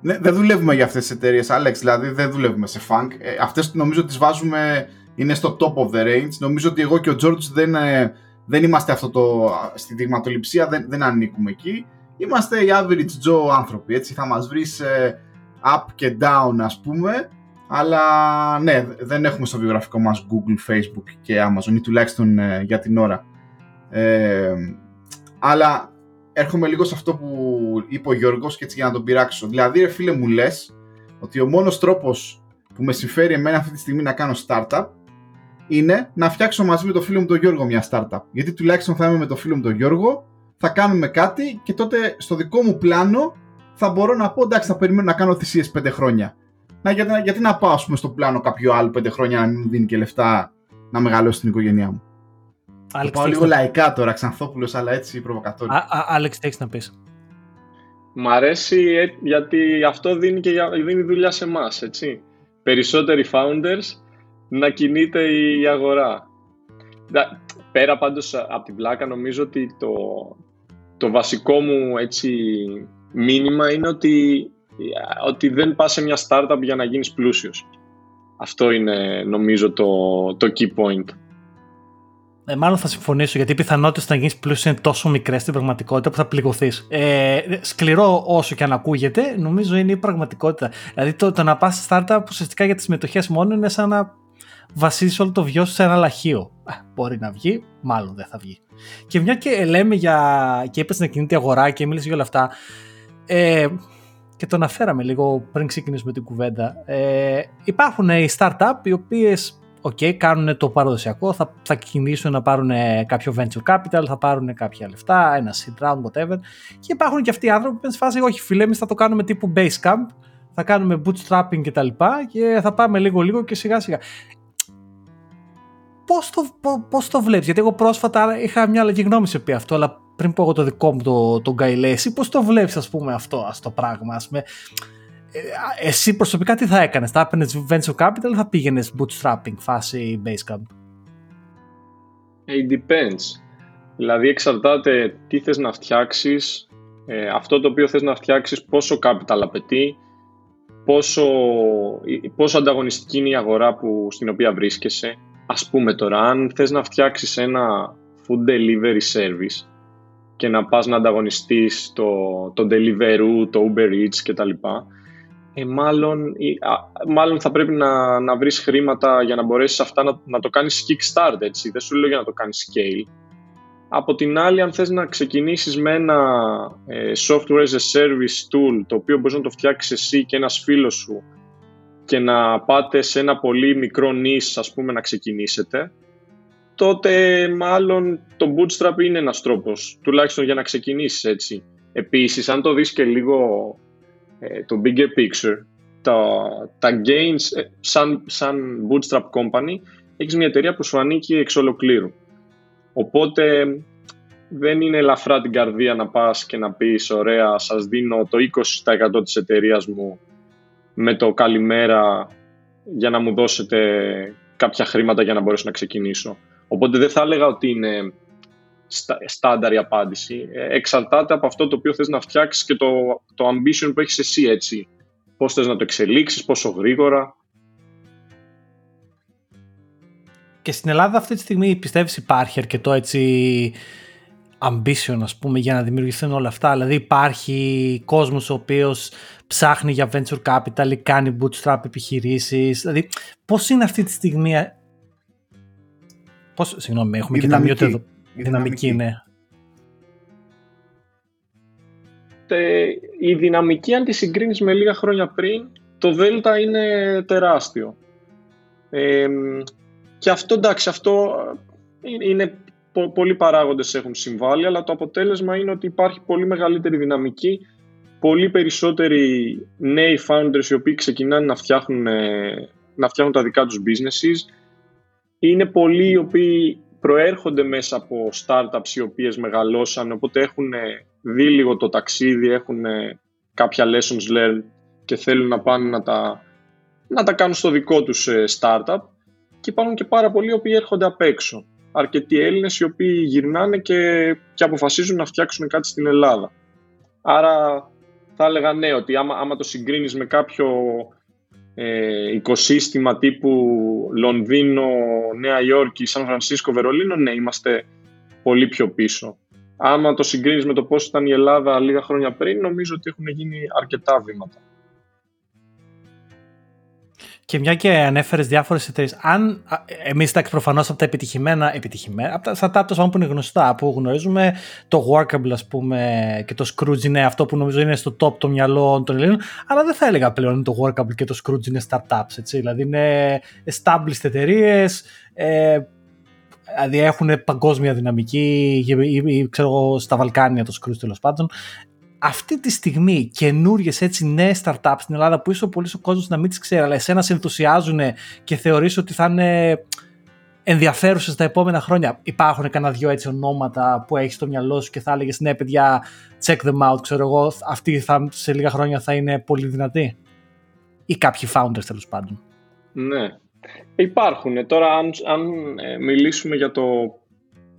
Ναι, δεν δουλεύουμε για αυτές τις εταιρείες, Alex, δηλαδή δεν δουλεύουμε σε funk. Ε, αυτές νομίζω τις βάζουμε, είναι στο top of the range. Νομίζω ότι εγώ και ο George δεν, ε, δεν είμαστε αυτό το, στη δειγματοληψία, δεν, δεν ανήκουμε εκεί. Είμαστε οι average Joe άνθρωποι, έτσι. Θα μας βρεις ε, up και down ας πούμε αλλά ναι, δεν έχουμε στο βιογραφικό μας Google, Facebook και Amazon ή τουλάχιστον ε, για την ώρα. Ε, αλλά έρχομαι λίγο σε αυτό που είπε ο Γιώργος και έτσι για να τον πειράξω. Δηλαδή ρε φίλε μου λες ότι ο μόνος τρόπος που με συμφέρει εμένα αυτή τη στιγμή να κάνω startup είναι να φτιάξω μαζί με το φίλο μου τον Γιώργο μια startup. Γιατί τουλάχιστον θα είμαι με το φίλο μου τον Γιώργο, θα κάνουμε κάτι και τότε στο δικό μου πλάνο θα μπορώ να πω εντάξει, θα περιμένω να κάνω θυσίες 5 χρόνια. Να, γιατί, γιατί να πάω πούμε, στο πλάνο κάποιο άλλο 5 χρόνια να μην μου δίνει και λεφτά να μεγαλώσει την οικογένειά μου. Άλεξ, πάω λίγο να... λαϊκά τώρα, Ξανθόπουλος, αλλά έτσι προβοκατόρι. Άλεξ, τι έχεις να πεις; Μ' αρέσει ε, γιατί αυτό δίνει, και δίνει δουλειά σε εμάς, έτσι. Περισσότεροι founders να κινείται η αγορά. Πέρα πάντως από την πλάκα νομίζω ότι το, το βασικό μου έτσι μήνυμα είναι ότι, ότι δεν πας σε μια startup για να γίνεις πλούσιος. Αυτό είναι νομίζω το, το key point. Ε, μάλλον θα συμφωνήσω γιατί οι πιθανότητες να γίνεις πλούσιος είναι τόσο μικρές στην πραγματικότητα που θα πληγωθείς. Ε, σκληρό όσο και αν ακούγεται, νομίζω είναι η πραγματικότητα. Δηλαδή το, το να πας σε startup ουσιαστικά για τις μετοχέ μόνο είναι σαν να βασίζεις όλο το βιός σου σε ένα λαχείο. μπορεί να βγει, μάλλον δεν θα βγει. Και μια και λέμε για. και είπες στην κινητή αγορά και μίλησες για όλα αυτά. Ε, και το αναφέραμε λίγο πριν ξεκινήσουμε την κουβέντα. Ε, υπάρχουν οι startup οι οποίες okay, κάνουν το παραδοσιακό, θα, θα κινήσουν να πάρουν κάποιο venture capital, θα πάρουν κάποια λεφτά, ένα seed round, whatever. Και υπάρχουν και αυτοί οι άνθρωποι που είναι φάση, όχι φίλε, εμείς θα το κάνουμε τύπου camp, θα κάνουμε bootstrapping και τα λοιπά και θα πάμε λίγο λίγο και σιγά σιγά. Πώς το, πώς το βλέπεις, γιατί εγώ πρόσφατα είχα μια αλλαγή γνώμη σε πει αυτό, αλλά πριν πω εγώ το δικό μου το, το Γκαϊλέση, πώς το βλέπεις ας πούμε αυτό ας το πράγμα, ας πούμε. Ε, εσύ προσωπικά τι θα έκανες, θα έπαιρνες venture capital ή θα πήγαινες bootstrapping φάση basecamp; It depends. Δηλαδή εξαρτάται τι θες να φτιάξεις, ε, αυτό το οποίο θες να φτιάξεις πόσο capital απαιτεί, πόσο, πόσο ανταγωνιστική είναι η αγορά που, στην οποία βρίσκεσαι. Ας πούμε τώρα, αν θες να φτιάξεις ένα food delivery service, και να πας να ανταγωνιστείς το, το Deliveroo, το Uber Eats κτλ. Ε, μάλλον, μάλλον θα πρέπει να, να βρεις χρήματα για να μπορέσεις αυτά να, να το κάνεις kickstart, έτσι. Δεν σου λέω για να το κάνεις scale. Από την άλλη, αν θες να ξεκινήσεις με ένα ε, software as a service tool, το οποίο μπορείς να το φτιάξεις εσύ και ένας φίλος σου και να πάτε σε ένα πολύ μικρό niche, ας πούμε, να ξεκινήσετε, τότε μάλλον το bootstrap είναι ένας τρόπος, τουλάχιστον για να ξεκινήσεις έτσι. Επίσης, αν το δεις και λίγο ε, το bigger picture, τα, τα gains ε, σαν, σαν bootstrap company, έχεις μια εταιρεία που σου ανήκει εξ ολοκλήρου. Οπότε δεν είναι ελαφρά την καρδία να πας και να πεις ωραία σας δίνω το 20% της εταιρείας μου με το καλημέρα για να μου δώσετε κάποια χρήματα για να μπορέσω να ξεκινήσω. Οπότε δεν θα έλεγα ότι είναι στάνταρ η απάντηση. Ε, εξαρτάται από αυτό το οποίο θες να φτιάξεις και το, το ambition που έχεις εσύ έτσι. Πώς θες να το εξελίξεις, πόσο γρήγορα. Και στην Ελλάδα αυτή τη στιγμή πιστεύεις υπάρχει αρκετό έτσι ambition ας πούμε για να δημιουργηθούν όλα αυτά; Δηλαδή υπάρχει κόσμος ο οποίος ψάχνει για venture capital ή κάνει bootstrap επιχειρήσεις; Δηλαδή πώς είναι αυτή τη στιγμή... Πώς, συγγνώμη, έχουμε και τα μειώτε εδώ. Η δυναμική, ναι. η δυναμική αν τη συγκρίνεις με λίγα χρόνια πριν το Δέλτα είναι τεράστιο. Ε, και αυτό εντάξει, αυτό είναι πολλοί παράγοντες έχουν συμβάλει, αλλά το αποτέλεσμα είναι ότι υπάρχει πολύ μεγαλύτερη δυναμική, πολύ περισσότεροι νέοι founders οι οποίοι ξεκινάνε να φτιάχνουν, ε, να φτιάχνουν τα δικά τους businesses. Είναι πολλοί οι οποίοι προέρχονται μέσα από startups οι οποίες μεγαλώσαν, οπότε έχουν δει λίγο το ταξίδι, έχουν κάποια lessons learned και θέλουν να πάνε να τα, να τα κάνουν στο δικό τους ε, startup και υπάρχουν και πάρα πολλοί οι οποίοι έρχονται απ' έξω αρκετοί Έλληνες οι οποίοι γυρνάνε και, και αποφασίζουν να φτιάξουν κάτι στην Ελλάδα. Άρα θα έλεγα ναι, ότι άμα, άμα το συγκρίνεις με κάποιο ε, οικοσύστημα τύπου Λονδίνο, Νέα Υόρκη, Σαν Φρανσίσκο, Βερολίνο, ναι, είμαστε πολύ πιο πίσω. Άμα το συγκρίνεις με το πώς ήταν η Ελλάδα λίγα χρόνια πριν, νομίζω ότι έχουν γίνει αρκετά βήματα. Και μια και ανέφερες διάφορες εταιρείες, αν εμείς εντάξει προφανώς από τα επιτυχημένα, επιτυχημένα από τα startups που είναι γνωστά, που γνωρίζουμε, το Workable ας πούμε και το Scrooge είναι αυτό που νομίζω είναι στο top των μυαλών των Ελλήνων, αλλά δεν θα έλεγα πλέον ότι το Workable και το Scrooge είναι startups, έτσι. Δηλαδή είναι established εταιρείες, ε, δηλαδή έχουν παγκόσμια δυναμική, ή, ή, ξέρω εγώ, στα Βαλκάνια το Scrooge τέλος πάντων αυτή τη στιγμή καινούριε έτσι νέες startups στην Ελλάδα που ίσως πολύ ο κόσμος να μην τις ξέρει, αλλά εσένα σε ενθουσιάζουν και θεωρείς ότι θα είναι ενδιαφέρουσες τα επόμενα χρόνια. Υπάρχουν κανένα δυο έτσι ονόματα που έχεις στο μυαλό σου και θα έλεγες ναι, παιδιά, check them out. Ξέρω εγώ, αυτοί θα, σε λίγα χρόνια θα είναι πολύ δυνατοί. Ή κάποιοι founders τέλος πάντων; Ναι. Υπάρχουν. Τώρα, αν, αν ε, μιλήσουμε για το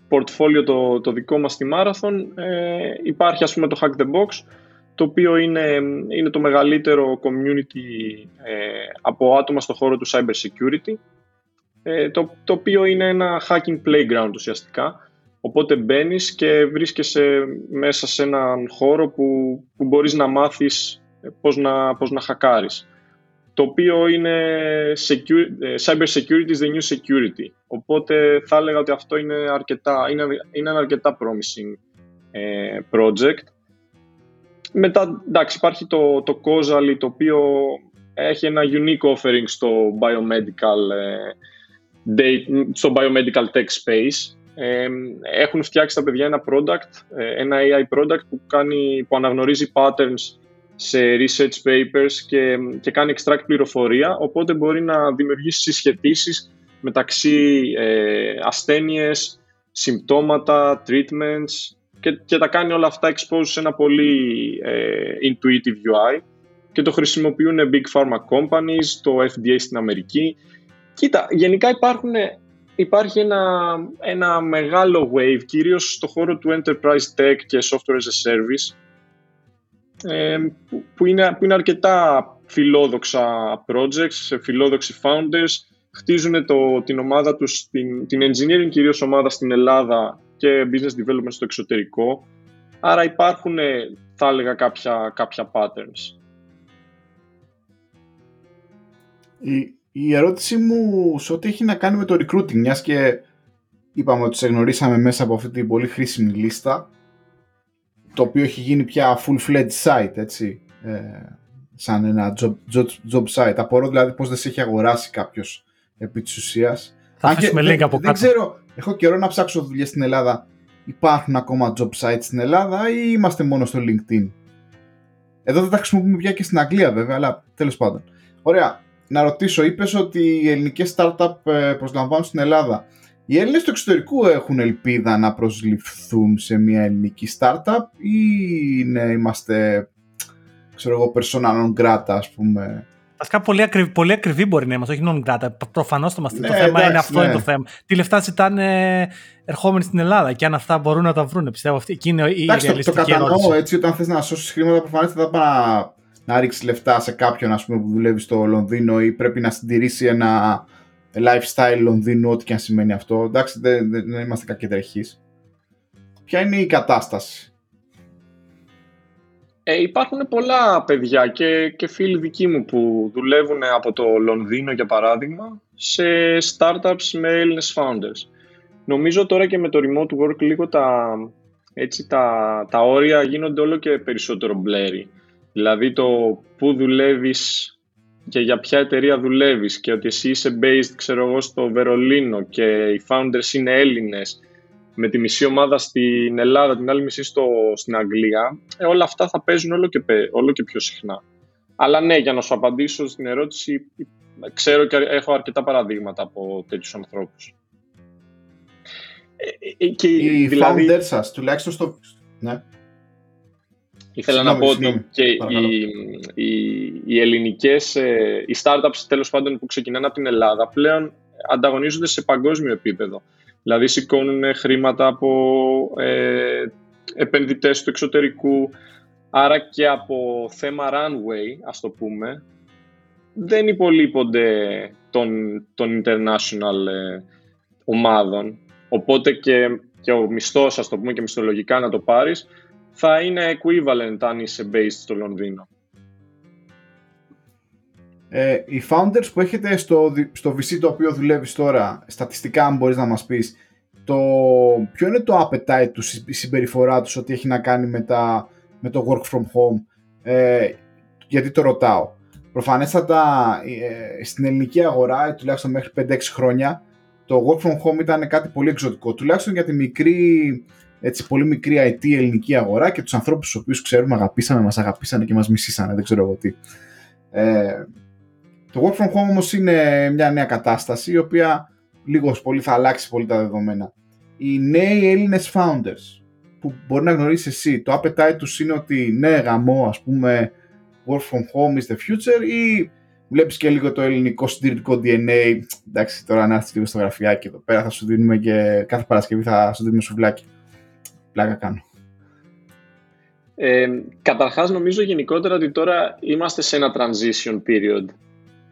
portfolio το, το δικό μας στη Marathon ε, υπάρχει ας πούμε το Hack the Box το οποίο είναι, είναι το μεγαλύτερο community ε, από άτομα στο χώρο του cyber security. Ε, το, το οποίο είναι ένα hacking playground ουσιαστικά. Οπότε μπαίνεις και βρίσκεσαι μέσα σε έναν χώρο που, που μπορείς να μάθεις πώς να, πώς να χακάρεις το οποίο είναι security, cyber security is the new security. Οπότε θα έλεγα ότι αυτό είναι, αρκετά, είναι, είναι ένα αρκετά promising ε, project. Μετά, εντάξει, υπάρχει το, το Causally, το οποίο έχει ένα unique offering στο biomedical, ε, date, στο biomedical tech space. Ε, έχουν φτιάξει τα παιδιά ένα product, ένα AI product που, κάνει, που αναγνωρίζει patterns σε research papers και, και κάνει extract πληροφορία, οπότε μπορεί να δημιουργήσει συσχετήσεις μεταξύ ε, ασθένειες, συμπτώματα, treatments και, και τα κάνει όλα αυτά expose σε ένα πολύ ε, intuitive UI και το χρησιμοποιούν big pharma companies, το FDA στην Αμερική. Κοίτα, γενικά υπάρχουν, υπάρχει ένα, ένα μεγάλο wave, κυρίως στο χώρο του enterprise tech και software as a service, ε, που, είναι, που είναι αρκετά φιλόδοξα projects, φιλόδοξοι founders, χτίζουν το, την ομάδα τους, την, την engineering κυρίως ομάδα στην Ελλάδα και business development στο εξωτερικό. Άρα υπάρχουν, θα έλεγα, κάποια, κάποια patterns. Η, η ερώτηση μου σε ό,τι έχει να κάνει με το recruiting, μιας και είπαμε ότι σε γνωρίσαμε μέσα από αυτή την πολύ χρήσιμη λίστα, το οποίο έχει γίνει πια full-fledged site, έτσι, ε, σαν ένα job, job, job site. Απορώ δηλαδή πώς δεν σε έχει αγοράσει κάποιος επί της ουσίας. Θα αφήσουμε link από κάτω. Δεν ξέρω, έχω καιρό να ψάξω δουλειές στην Ελλάδα. Υπάρχουν ακόμα job sites στην Ελλάδα ή είμαστε μόνο στο LinkedIn; Εδώ δεν τα χρησιμοποιούμε πια και στην Αγγλία βέβαια, αλλά τέλος πάντων. Ωραία. Να ρωτήσω, είπες ότι οι ελληνικές startup ε, προσλαμβάνουν στην Ελλάδα. Οι Έλληνες του εξωτερικού έχουν ελπίδα να προσληφθούν σε μια ελληνική startup ή είναι, είμαστε, ξέρω εγώ, persona non grata, ας πούμε. Βασικά πολύ, ακριβή, πολύ ακριβή μπορεί να είμαστε, όχι non grata. Προφανώς το, ναι, το θέμα εντάξει, είναι αυτό ναι. είναι το θέμα. Τι λεφτά ζητάνε ερχόμενοι στην Ελλάδα και αν αυτά μπορούν να τα βρουν. Πιστεύω αυτή εκεί είναι η εντάξει, ρεαλιστική το, το κατανοώ έτσι, όταν θες να σώσεις χρήματα, προφανώς θα πάει να ρίξεις λεφτά σε κάποιον ας πούμε, που δουλεύει στο Λονδίνο ή πρέπει να συντηρήσει ένα lifestyle Λονδίνου, ό,τι και αν σημαίνει αυτό. Εντάξει, δεν, δεν, δεν είμαστε κακεντρεχείς. Ποια είναι η κατάσταση; Ε, υπάρχουν πολλά παιδιά και, και φίλοι δικοί μου που δουλεύουν από το Λονδίνο για παράδειγμα σε startups με Έλληνες founders. Νομίζω τώρα και με το remote work λίγο τα, έτσι, τα, τα όρια γίνονται όλο και περισσότερο μπλέρι. Δηλαδή το που δουλεύεις και για ποια εταιρεία δουλεύεις και ότι εσύ είσαι based ξέρω εγώ στο Βερολίνο και οι founders είναι Έλληνες με τη μισή ομάδα στην Ελλάδα, την άλλη μισή στο, στην Αγγλία, ε, όλα αυτά θα παίζουν όλο και, όλο και πιο συχνά. Αλλά ναι, για να σου απαντήσω στην ερώτηση, ξέρω και έχω αρκετά παραδείγματα από τέτοιους ανθρώπους. Ε, ε, και, οι δηλαδή, founders σας, τουλάχιστον στο... Ναι. Ήθελα να πω ότι και οι, οι, οι ελληνικές, οι startups τέλος πάντων που ξεκινάνε από την Ελλάδα πλέον ανταγωνίζονται σε παγκόσμιο επίπεδο. Δηλαδή σηκώνουν χρήματα από ε, επενδυτές του εξωτερικού, άρα και από θέμα runway, ας το πούμε, δεν υπολείπονται των, των international ε, ομάδων. Οπότε και, και ο μισθός, ας το πούμε και μισθολογικά να το πάρεις, θα είναι equivalent αν είσαι based στο Λονδίνο. Ε, οι founders που έχετε στο, στο VC το οποίο δουλεύεις τώρα, στατιστικά αν μπορείς να μας πεις, το, ποιο είναι το appetite τους, η συμπεριφορά τους ότι έχει να κάνει με, τα, με το work from home, ε, γιατί το ρωτάω. Προφανέστατα ε, στην ελληνική αγορά, τουλάχιστον μέχρι 5-6 χρόνια, το work from home ήταν κάτι πολύ εξωτικό, τουλάχιστον για τη μικρή, έτσι, πολύ μικρή IT ελληνική αγορά και τους ανθρώπους τους οποίους ξέρουμε αγαπήσαμε, μας αγαπήσανε και μας μισήσανε, δεν ξέρω εγώ τι. Ε, το work from home όμως είναι μια νέα κατάσταση η οποία λίγος πολύ θα αλλάξει πολύ τα δεδομένα. Οι νέοι Έλληνες founders που μπορεί να γνωρίσει εσύ, το appetite τους είναι ότι ναι γαμό ας πούμε work from home is the future ή βλέπεις και λίγο το ελληνικό συντηρητικό DNA εντάξει τώρα να έρθεις λίγο στο γραφιάκι εδώ πέρα θα σου δίνουμε και κάθε Παρασκευή θα σου δίνουμε σουβλάκι πλάκα κάνω ε, καταρχάς νομίζω γενικότερα ότι τώρα είμαστε σε ένα transition period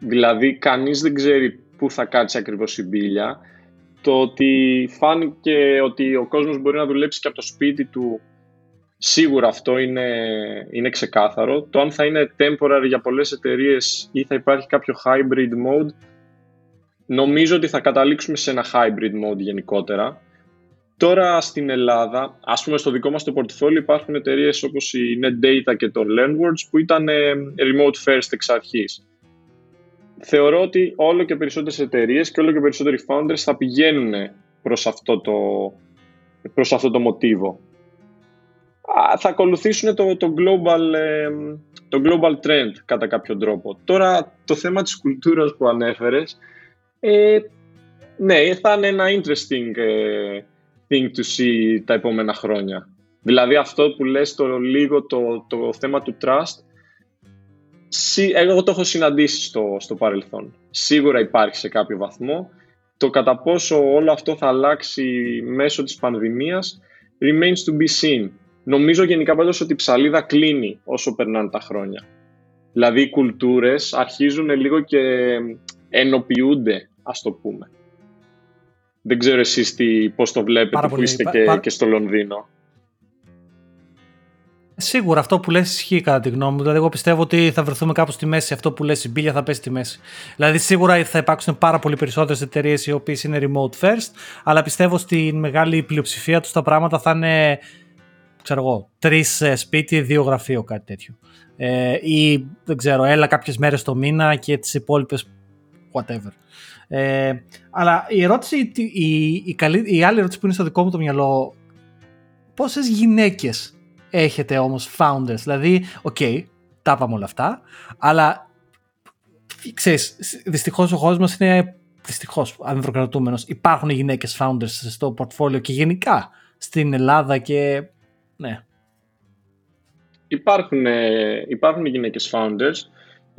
Δηλαδή κανείς δεν ξέρει πού θα κάτσει ακριβώς η μπίλια. Το ότι φάνηκε ότι ο κόσμος μπορεί να δουλέψει και από το σπίτι του Σίγουρα αυτό είναι, είναι ξεκάθαρο. Το αν θα είναι temporary για πολλές εταιρείες ή θα υπάρχει κάποιο hybrid mode, νομίζω ότι θα καταλήξουμε σε ένα hybrid mode γενικότερα. Τώρα στην Ελλάδα, ας πούμε στο δικό μας το portfolio υπάρχουν εταιρείες όπως η NetData και το LearnWords που ήταν remote first εξ αρχής θεωρώ ότι όλο και περισσότερες εταιρείες και όλο και περισσότεροι founders θα πηγαίνουν προς αυτό το, προς αυτό το μοτίβο. Θα ακολουθήσουν το, το, global, το global trend κατά κάποιο τρόπο. Τώρα το θέμα της κουλτούρας που ανέφερες, ε, ναι, θα είναι ένα interesting ε, thing to see τα επόμενα χρόνια. Δηλαδή αυτό που λες το λίγο το, το θέμα του trust εγώ το έχω συναντήσει στο, στο παρελθόν. Σίγουρα υπάρχει σε κάποιο βαθμό. Το κατά πόσο όλο αυτό θα αλλάξει μέσω της πανδημίας remains to be seen. Νομίζω γενικά πάντως ότι η ψαλίδα κλείνει όσο περνάνε τα χρόνια. Δηλαδή οι κουλτούρες αρχίζουν λίγο και ενοποιούνται, ας το πούμε. Δεν ξέρω εσείς τι, πώς το βλέπετε που είστε και, και στο Λονδίνο. Σίγουρα αυτό που λες ισχύει κατά τη γνώμη μου. Δηλαδή, εγώ πιστεύω ότι θα βρεθούμε κάπου στη μέση. Αυτό που λες η μπίλια θα πέσει στη μέση. Δηλαδή, σίγουρα θα υπάρξουν πάρα πολύ περισσότερες εταιρείες οι οποίες είναι remote first, αλλά πιστεύω στην μεγάλη πλειοψηφία τους τα πράγματα θα είναι, ξέρω εγώ, τρεις ε, σπίτι, δύο γραφείο, κάτι τέτοιο. Ε, ή δεν ξέρω, έλα κάποιες μέρες το μήνα και τις υπόλοιπες whatever. Ε, αλλά η ερώτηση, η, η, καλή, η άλλη ερώτηση που είναι στο δικό μου το μυαλό, πόσες γυναίκες έχετε όμως founders, δηλαδή, OK, okay, τα είπαμε όλα αυτά, αλλά ξέρεις, δυστυχώς ο κόσμος μας είναι δυστυχώς ανδροκρατούμενος. Υπάρχουν γυναίκες founders στο portfolio και γενικά στην Ελλάδα και ναι. Υπάρχουν, ε, υπάρχουν γυναίκες founders.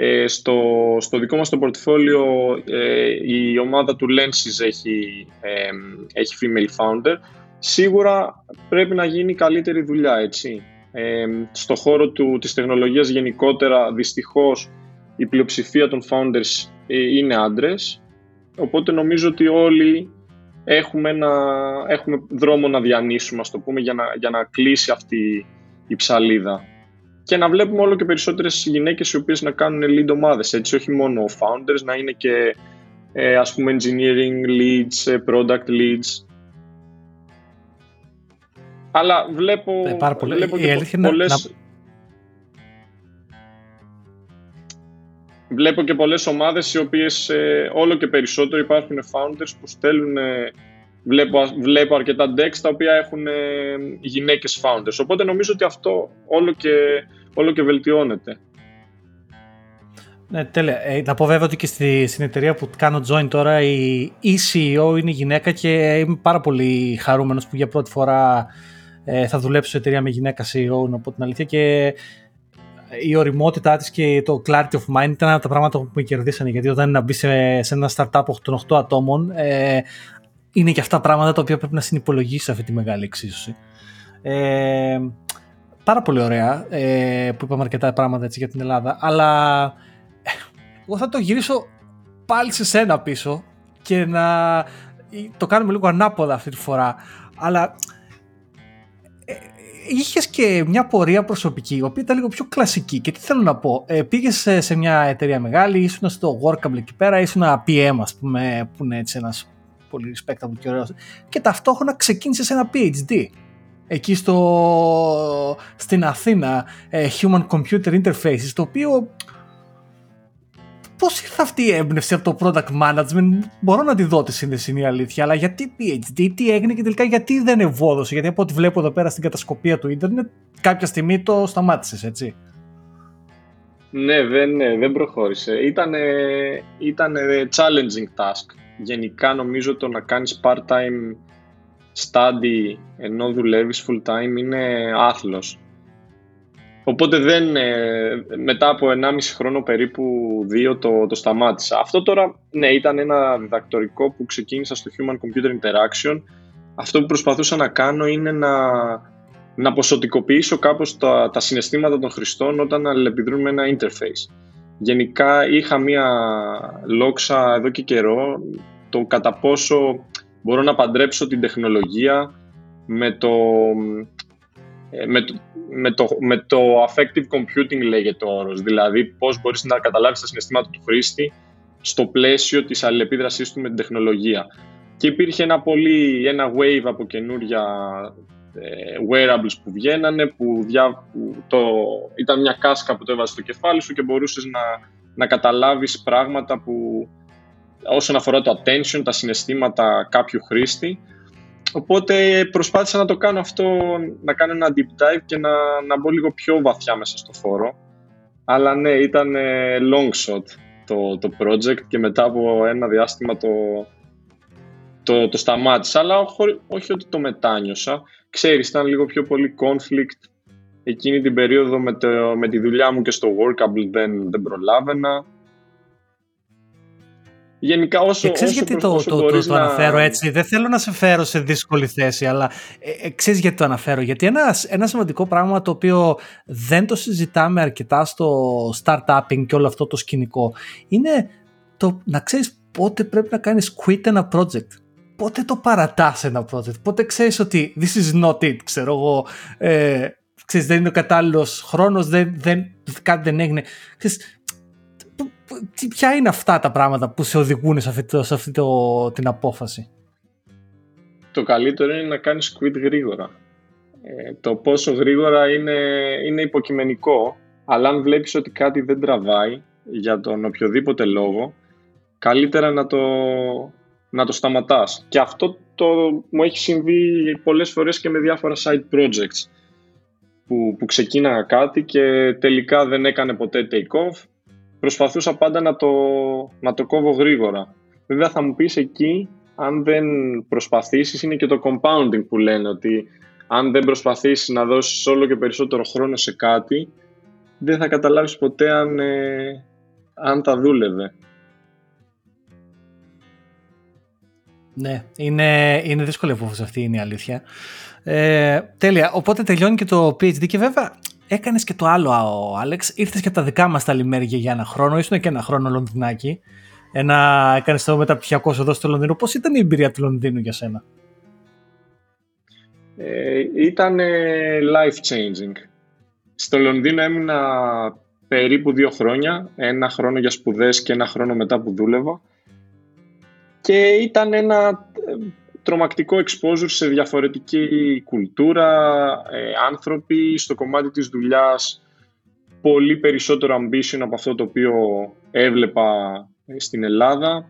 Ε, στο, στο δικό μας το portfolio ε, η ομάδα του Lenses έχει, ε, έχει female founder. Σίγουρα πρέπει να γίνει καλύτερη δουλειά, έτσι. Ε, στο χώρο του, της τεχνολογίας γενικότερα, δυστυχώς, η πλειοψηφία των founders είναι άντρες. Οπότε νομίζω ότι όλοι έχουμε, ένα, έχουμε δρόμο να διανύσουμε, ας το πούμε, για να, για να κλείσει αυτή η ψαλίδα. Και να βλέπουμε όλο και περισσότερες γυναίκες οι οποίες να κάνουν lead ομάδες, έτσι, όχι μόνο founders, να είναι και ε, ας πούμε engineering leads, ε, product leads. Αλλά βλέπω, ε, πάρα πολύ. βλέπω και πολλές... Βλέπω και πολλές ομάδες οι οποίες ε, όλο και περισσότερο υπάρχουν founders που στέλνουν βλέπω, βλέπω αρκετά decks τα οποία έχουν ε, γυναίκες founders. Οπότε νομίζω ότι αυτό όλο και, όλο και βελτιώνεται. Ναι, τέλεια. Ε, να πω βέβαια ότι και στη, στην εταιρεία που κάνω join τώρα η, η CEO είναι γυναίκα και είμαι πάρα πολύ χαρούμενος που για πρώτη φορά ε, θα δουλέψω σε εταιρεία με γυναίκα CEO, να πω την αλήθεια και η οριμότητά της και το clarity of mind ήταν από τα πράγματα που με κερδίσανε γιατί όταν να μπει σε, σε ένα startup των 8 ατόμων ε, είναι και αυτά πράγματα τα οποία πρέπει να συνυπολογίσεις αυτή τη μεγάλη εξίσωση. Ε, πάρα πολύ ωραία ε, που είπαμε αρκετά πράγματα έτσι για την Ελλάδα, αλλά ε, εγώ θα το γυρίσω πάλι σε σένα πίσω και να το κάνουμε λίγο ανάποδα αυτή τη φορά. Αλλά ε, είχες και μια πορεία προσωπική, η οποία ήταν λίγο πιο κλασική. Και τι θέλω να πω, ε, πήγες σε, μια εταιρεία μεγάλη, ήσουν στο Workable εκεί πέρα, ήσουν PM ας πούμε, που είναι έτσι ένας πολύ respectable και ωραίος και ταυτόχρονα ξεκίνησες ένα PhD εκεί στο, στην Αθήνα ε, Human Computer Interfaces το οποίο πώς ήρθε αυτή η έμπνευση από το product management; Μπορώ να τη δω τη σύνδεση είναι η αλήθεια αλλά γιατί PhD, τι έγινε και τελικά γιατί δεν ευόδωσε; Γιατί από ό,τι βλέπω εδώ πέρα στην κατασκοπία του ίντερνετ κάποια στιγμή το σταμάτησες έτσι ναι, δεν, ναι, δεν προχώρησε. Ήταν, ήταν challenging task γενικά νομίζω το να κάνεις part-time study ενώ δουλεύεις full-time είναι άθλος. Οπότε δεν, ε, μετά από 1,5 χρόνο περίπου δύο το, το σταμάτησα. Αυτό τώρα ναι, ήταν ένα διδακτορικό που ξεκίνησα στο Human Computer Interaction. Αυτό που προσπαθούσα να κάνω είναι να, να ποσοτικοποιήσω κάπως τα, τα συναισθήματα των χρηστών όταν αλληλεπιδρούν με ένα interface. Γενικά είχα μία λόξα εδώ και καιρό το κατά πόσο μπορώ να παντρέψω την τεχνολογία με το, ε, με το, με το, με το affective computing λέγεται ο όρος, δηλαδή πώς μπορείς να καταλάβεις τα συναισθήματα του χρήστη στο πλαίσιο της αλληλεπίδρασής του με την τεχνολογία. Και υπήρχε ένα, πολύ, ένα wave από καινούρια ε, wearables που βγαίνανε, που, δια, το, ήταν μια κάσκα που το έβαζε στο κεφάλι σου και μπορούσες να, να καταλάβεις πράγματα που όσον αφορά το attention, τα συναισθήματα κάποιου χρήστη. Οπότε προσπάθησα να το κάνω αυτό, να κάνω ένα deep dive και να, να μπω λίγο πιο βαθιά μέσα στο χώρο. Αλλά ναι, ήταν ε, long shot το, το project και μετά από ένα διάστημα το, το, το σταμάτησα. Αλλά όχι ότι το μετάνιωσα. Ξέρεις, ήταν λίγο πιο πολύ conflict. Εκείνη την περίοδο με, το, με τη δουλειά μου και στο workable δεν, δεν προλάβαινα. Γενικά όσο, και ξέρεις γιατί το, το, το, το, αναφέρω έτσι, δεν θέλω να σε φέρω σε δύσκολη θέση, αλλά ε, ε, ξέρεις γιατί το αναφέρω; Γιατί ένα, ένα σημαντικό πράγμα το οποίο δεν το συζητάμε αρκετά στο startupping και όλο αυτό το σκηνικό είναι το να ξέρεις πότε πρέπει να κάνεις quit ένα project. Πότε το παρατάς ένα project. Πότε ξέρεις ότι this is not it, ξέρω εγώ. Ε, ξέρεις, δεν είναι ο κατάλληλος χρόνος, δεν, δεν, κάτι δεν έγινε. Ξέρεις, ποια είναι αυτά τα πράγματα που σε οδηγούν σε αυτή, σε αυτή το, την απόφαση; Το καλύτερο είναι να κάνεις quit γρήγορα. Ε, το πόσο γρήγορα είναι, είναι υποκειμενικό, αλλά αν βλέπεις ότι κάτι δεν τραβάει για τον οποιοδήποτε λόγο, καλύτερα να το, να το σταματάς. Και αυτό το, μου έχει συμβεί πολλές φορές και με διάφορα side projects που, που ξεκίναγα κάτι και τελικά δεν έκανε ποτέ take off. Προσπαθούσα πάντα να το, να το κόβω γρήγορα. Βέβαια θα μου πεις εκεί, αν δεν προσπαθήσεις, είναι και το compounding που λένε, ότι αν δεν προσπαθήσεις να δώσεις όλο και περισσότερο χρόνο σε κάτι, δεν θα καταλάβεις ποτέ αν, ε, αν θα δούλευε. Ναι, είναι, είναι δύσκολη απόφαση αυτή είναι η αλήθεια. Ε, τέλεια. Οπότε τελειώνει και το PhD και βέβαια έκανες και το άλλο, ο Άλεξ. Ήρθες και από τα δικά μας τα λιμέρια για ένα χρόνο. Ήσουν και ένα χρόνο Λονδινάκι. Ένα, έκανες το μεταπτυχιακό εδώ στο Λονδίνο. Πώς ήταν η εμπειρία του Λονδίνου για σένα, ε, Ήταν life changing. Στο Λονδίνο έμεινα περίπου δύο χρόνια. Ένα χρόνο για σπουδές και ένα χρόνο μετά που δούλευα. Και ήταν ένα τρομακτικό exposure σε διαφορετική κουλτούρα, ε, άνθρωποι, στο κομμάτι της δουλειάς πολύ περισσότερο ambition από αυτό το οποίο έβλεπα ε, στην Ελλάδα.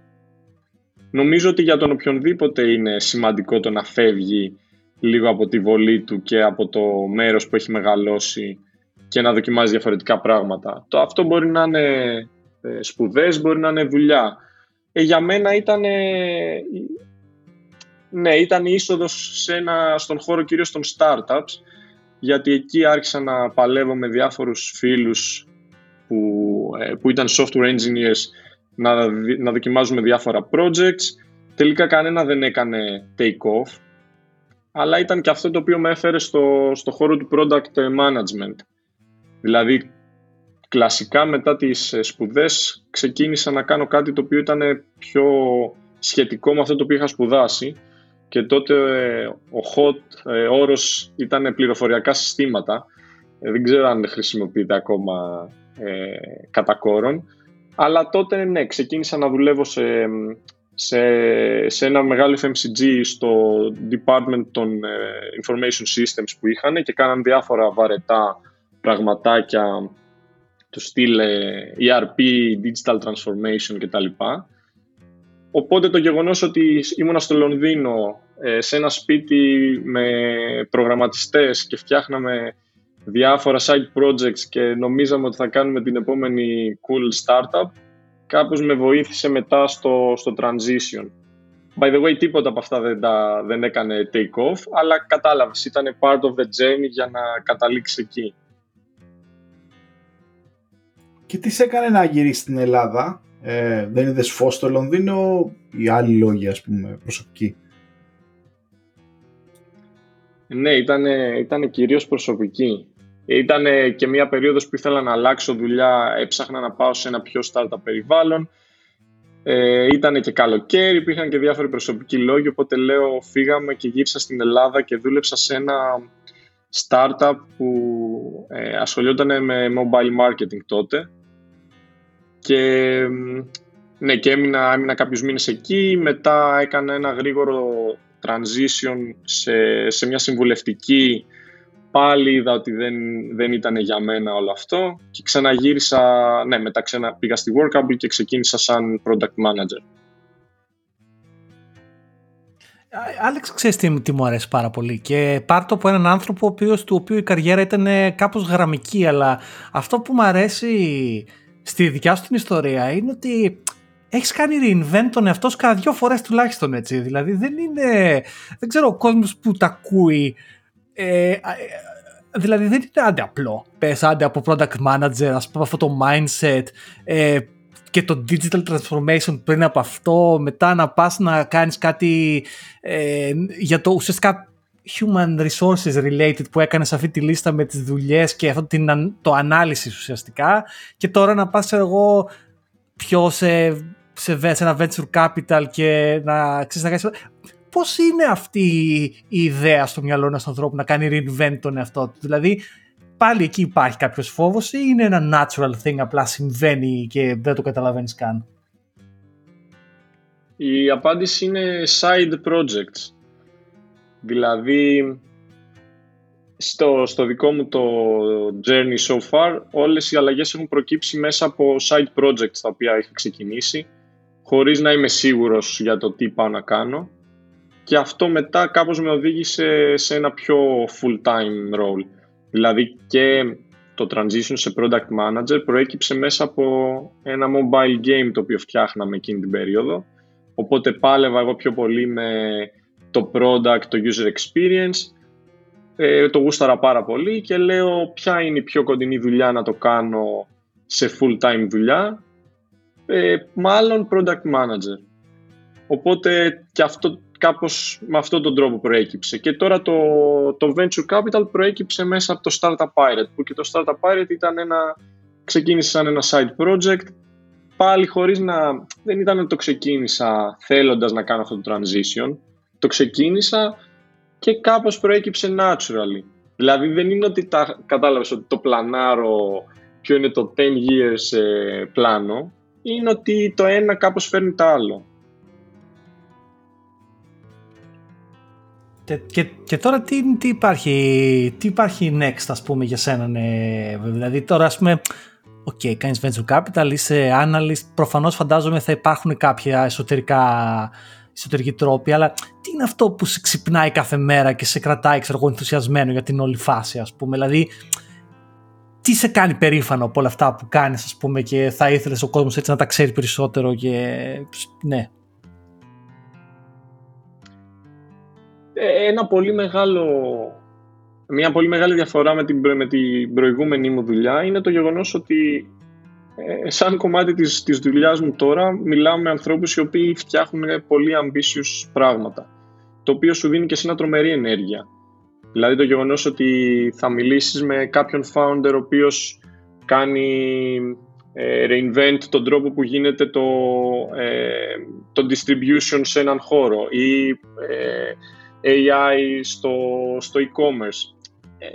Νομίζω ότι για τον οποιονδήποτε είναι σημαντικό το να φεύγει λίγο από τη βολή του και από το μέρος που έχει μεγαλώσει και να δοκιμάζει διαφορετικά πράγματα. Το, αυτό μπορεί να είναι ε, σπουδές, μπορεί να είναι δουλειά. Ε, για μένα ήταν ναι, ήταν η είσοδος σε ένα, στον χώρο κυρίως των startups, γιατί εκεί άρχισα να παλεύω με διάφορους φίλους που, ε, που ήταν software engineers να, να δοκιμάζουμε διάφορα projects. Τελικά κανένα δεν έκανε take off, αλλά ήταν και αυτό το οποίο με έφερε στο, στο χώρο του product management. Δηλαδή, κλασικά μετά τις ε, σπουδές ξεκίνησα να κάνω κάτι το οποίο ήταν πιο σχετικό με αυτό το οποίο είχα σπουδάσει και τότε ε, ο hot ε, όρος ήταν πληροφοριακά συστήματα. Ε, δεν ξέρω αν χρησιμοποιείται ακόμα ε, κατά κόρον. Αλλά τότε ναι, ξεκίνησα να δουλεύω σε, σε, σε ένα μεγάλο FMCG στο department των information systems που είχαν και κάναν διάφορα βαρετά πραγματάκια του στυλ ERP, digital transformation κτλ. Οπότε το γεγονός ότι ήμουνα στο Λονδίνο ε, σε ένα σπίτι με προγραμματιστές και φτιάχναμε διάφορα side projects και νομίζαμε ότι θα κάνουμε την επόμενη cool startup, κάπως με βοήθησε μετά στο, στο transition. By the way, τίποτα από αυτά δεν, τα, δεν έκανε take off, αλλά κατάλαβες, ήταν part of the journey για να καταλήξεις εκεί. Και τι σε έκανε να γυρίσεις στην Ελλάδα, ε, δεν είδες φως στο Λονδίνο ή άλλοι λόγοι ας πούμε προσωπικοί; Ναι, ήταν, ήταν κυρίως προσωπική. Ήταν και μια περίοδος που ήθελα να αλλάξω δουλειά, έψαχνα να πάω σε ένα πιο startup περιβάλλον. Ε, ήταν και καλοκαίρι, υπήρχαν και διάφοροι προσωπικοί λόγοι, οπότε λέω φύγαμε και γύρισα στην Ελλάδα και δούλεψα σε ένα startup που ε, ασχολιόταν με mobile marketing τότε και ναι, και έμεινα, έμεινα κάποιους μήνες εκεί, μετά έκανα ένα γρήγορο transition σε, σε μια συμβουλευτική. Πάλι είδα ότι δεν, δεν ήταν για μένα όλο αυτό. Και ξαναγύρισα, ναι, μετά ξανά πήγα στη Workable και ξεκίνησα σαν product manager. Άλεξ, ξέρεις τι, τι μου αρέσει πάρα πολύ. Και πάρτο από έναν άνθρωπο ο οποίος, του οποίου η καριέρα ήταν κάπως γραμμική αλλά αυτό που μου αρέσει στη δικιά σου την ιστορία είναι ότι έχεις κάνει reinvent τον εαυτό σου cada δύο φορές τουλάχιστον έτσι. Δηλαδή δεν είναι. Δεν ξέρω, ο κόσμος που τα ακούει. Ε, ε, δηλαδή δεν είναι άντε απλό. Πες άντε από product manager, ας πούμε αυτό το mindset ε, και το digital transformation πριν από αυτό, μετά να πας να κάνεις κάτι ε, για το ουσιαστικά human resources related που έκανες αυτή τη λίστα με τις δουλειές και αυτό την, το ανάλυση ουσιαστικά και τώρα να πας εγώ πιο σε σε, ένα venture capital και να ξέρεις να κάνεις... Πώς είναι αυτή η ιδέα στο μυαλό ενός ανθρώπου να κάνει reinvent τον εαυτό του; Δηλαδή πάλι εκεί υπάρχει κάποιος φόβος ή είναι ένα natural thing απλά συμβαίνει και δεν το καταλαβαίνεις καν; Η απάντηση είναι side projects. Δηλαδή στο, στο δικό μου το journey so far όλες οι αλλαγές έχουν προκύψει μέσα από side projects τα οποία είχα ξεκινήσει χωρίς να είμαι σίγουρος για το τι πάω να κάνω και αυτό μετά κάπως με οδήγησε σε ένα πιο full-time role. Δηλαδή και το transition σε product manager προέκυψε μέσα από ένα mobile game το οποίο φτιάχναμε εκείνη την περίοδο. Οπότε πάλευα εγώ πιο πολύ με το product, το user experience. Ε, το γούσταρα πάρα πολύ και λέω ποια είναι η πιο κοντινή δουλειά να το κάνω σε full-time δουλειά; Ε, μάλλον product manager. Οπότε και αυτό κάπως με αυτόν τον τρόπο προέκυψε. Και τώρα το, το Venture Capital προέκυψε μέσα από το Startup Pirate, που και το Startup Pirate ήταν ένα, ξεκίνησε σαν ένα side project, πάλι χωρίς να, δεν ήταν ότι το ξεκίνησα θέλοντας να κάνω αυτό το transition, το ξεκίνησα και κάπως προέκυψε naturally. Δηλαδή δεν είναι ότι τα, κατάλαβες ότι το πλανάρω ποιο είναι το 10 years ε, πλάνο, είναι ότι το ένα κάπως φέρνει το άλλο. Και, και, τώρα τι, τι, υπάρχει, τι υπάρχει next ας πούμε για σένα ναι, δηλαδή τώρα ας πούμε OK, okay, κάνεις venture capital, είσαι analyst, προφανώς φαντάζομαι θα υπάρχουν κάποια εσωτερικά εσωτερικοί τρόποι, αλλά τι είναι αυτό που σε ξυπνάει κάθε μέρα και σε κρατάει ξέρω, ενθουσιασμένο για την όλη φάση ας πούμε, δηλαδή τι σε κάνει περήφανο από όλα αυτά που κάνεις ας πούμε και θα ήθελες ο κόσμος έτσι να τα ξέρει περισσότερο και ναι, Ε, ένα πολύ μεγάλο, μια πολύ μεγάλη διαφορά με την, με την προηγούμενη μου δουλειά είναι το γεγονός ότι ε, σαν κομμάτι της, της δουλειάς μου τώρα μιλάω με ανθρώπους οι οποίοι φτιάχνουν πολύ ambitious πράγματα το οποίο σου δίνει και σε ένα τρομερή ενέργεια. Δηλαδή το γεγονός ότι θα μιλήσεις με κάποιον founder ο οποίος κάνει ε, reinvent τον τρόπο που γίνεται το, ε, το distribution σε έναν χώρο ή ε, AI στο, στο e-commerce. Ε,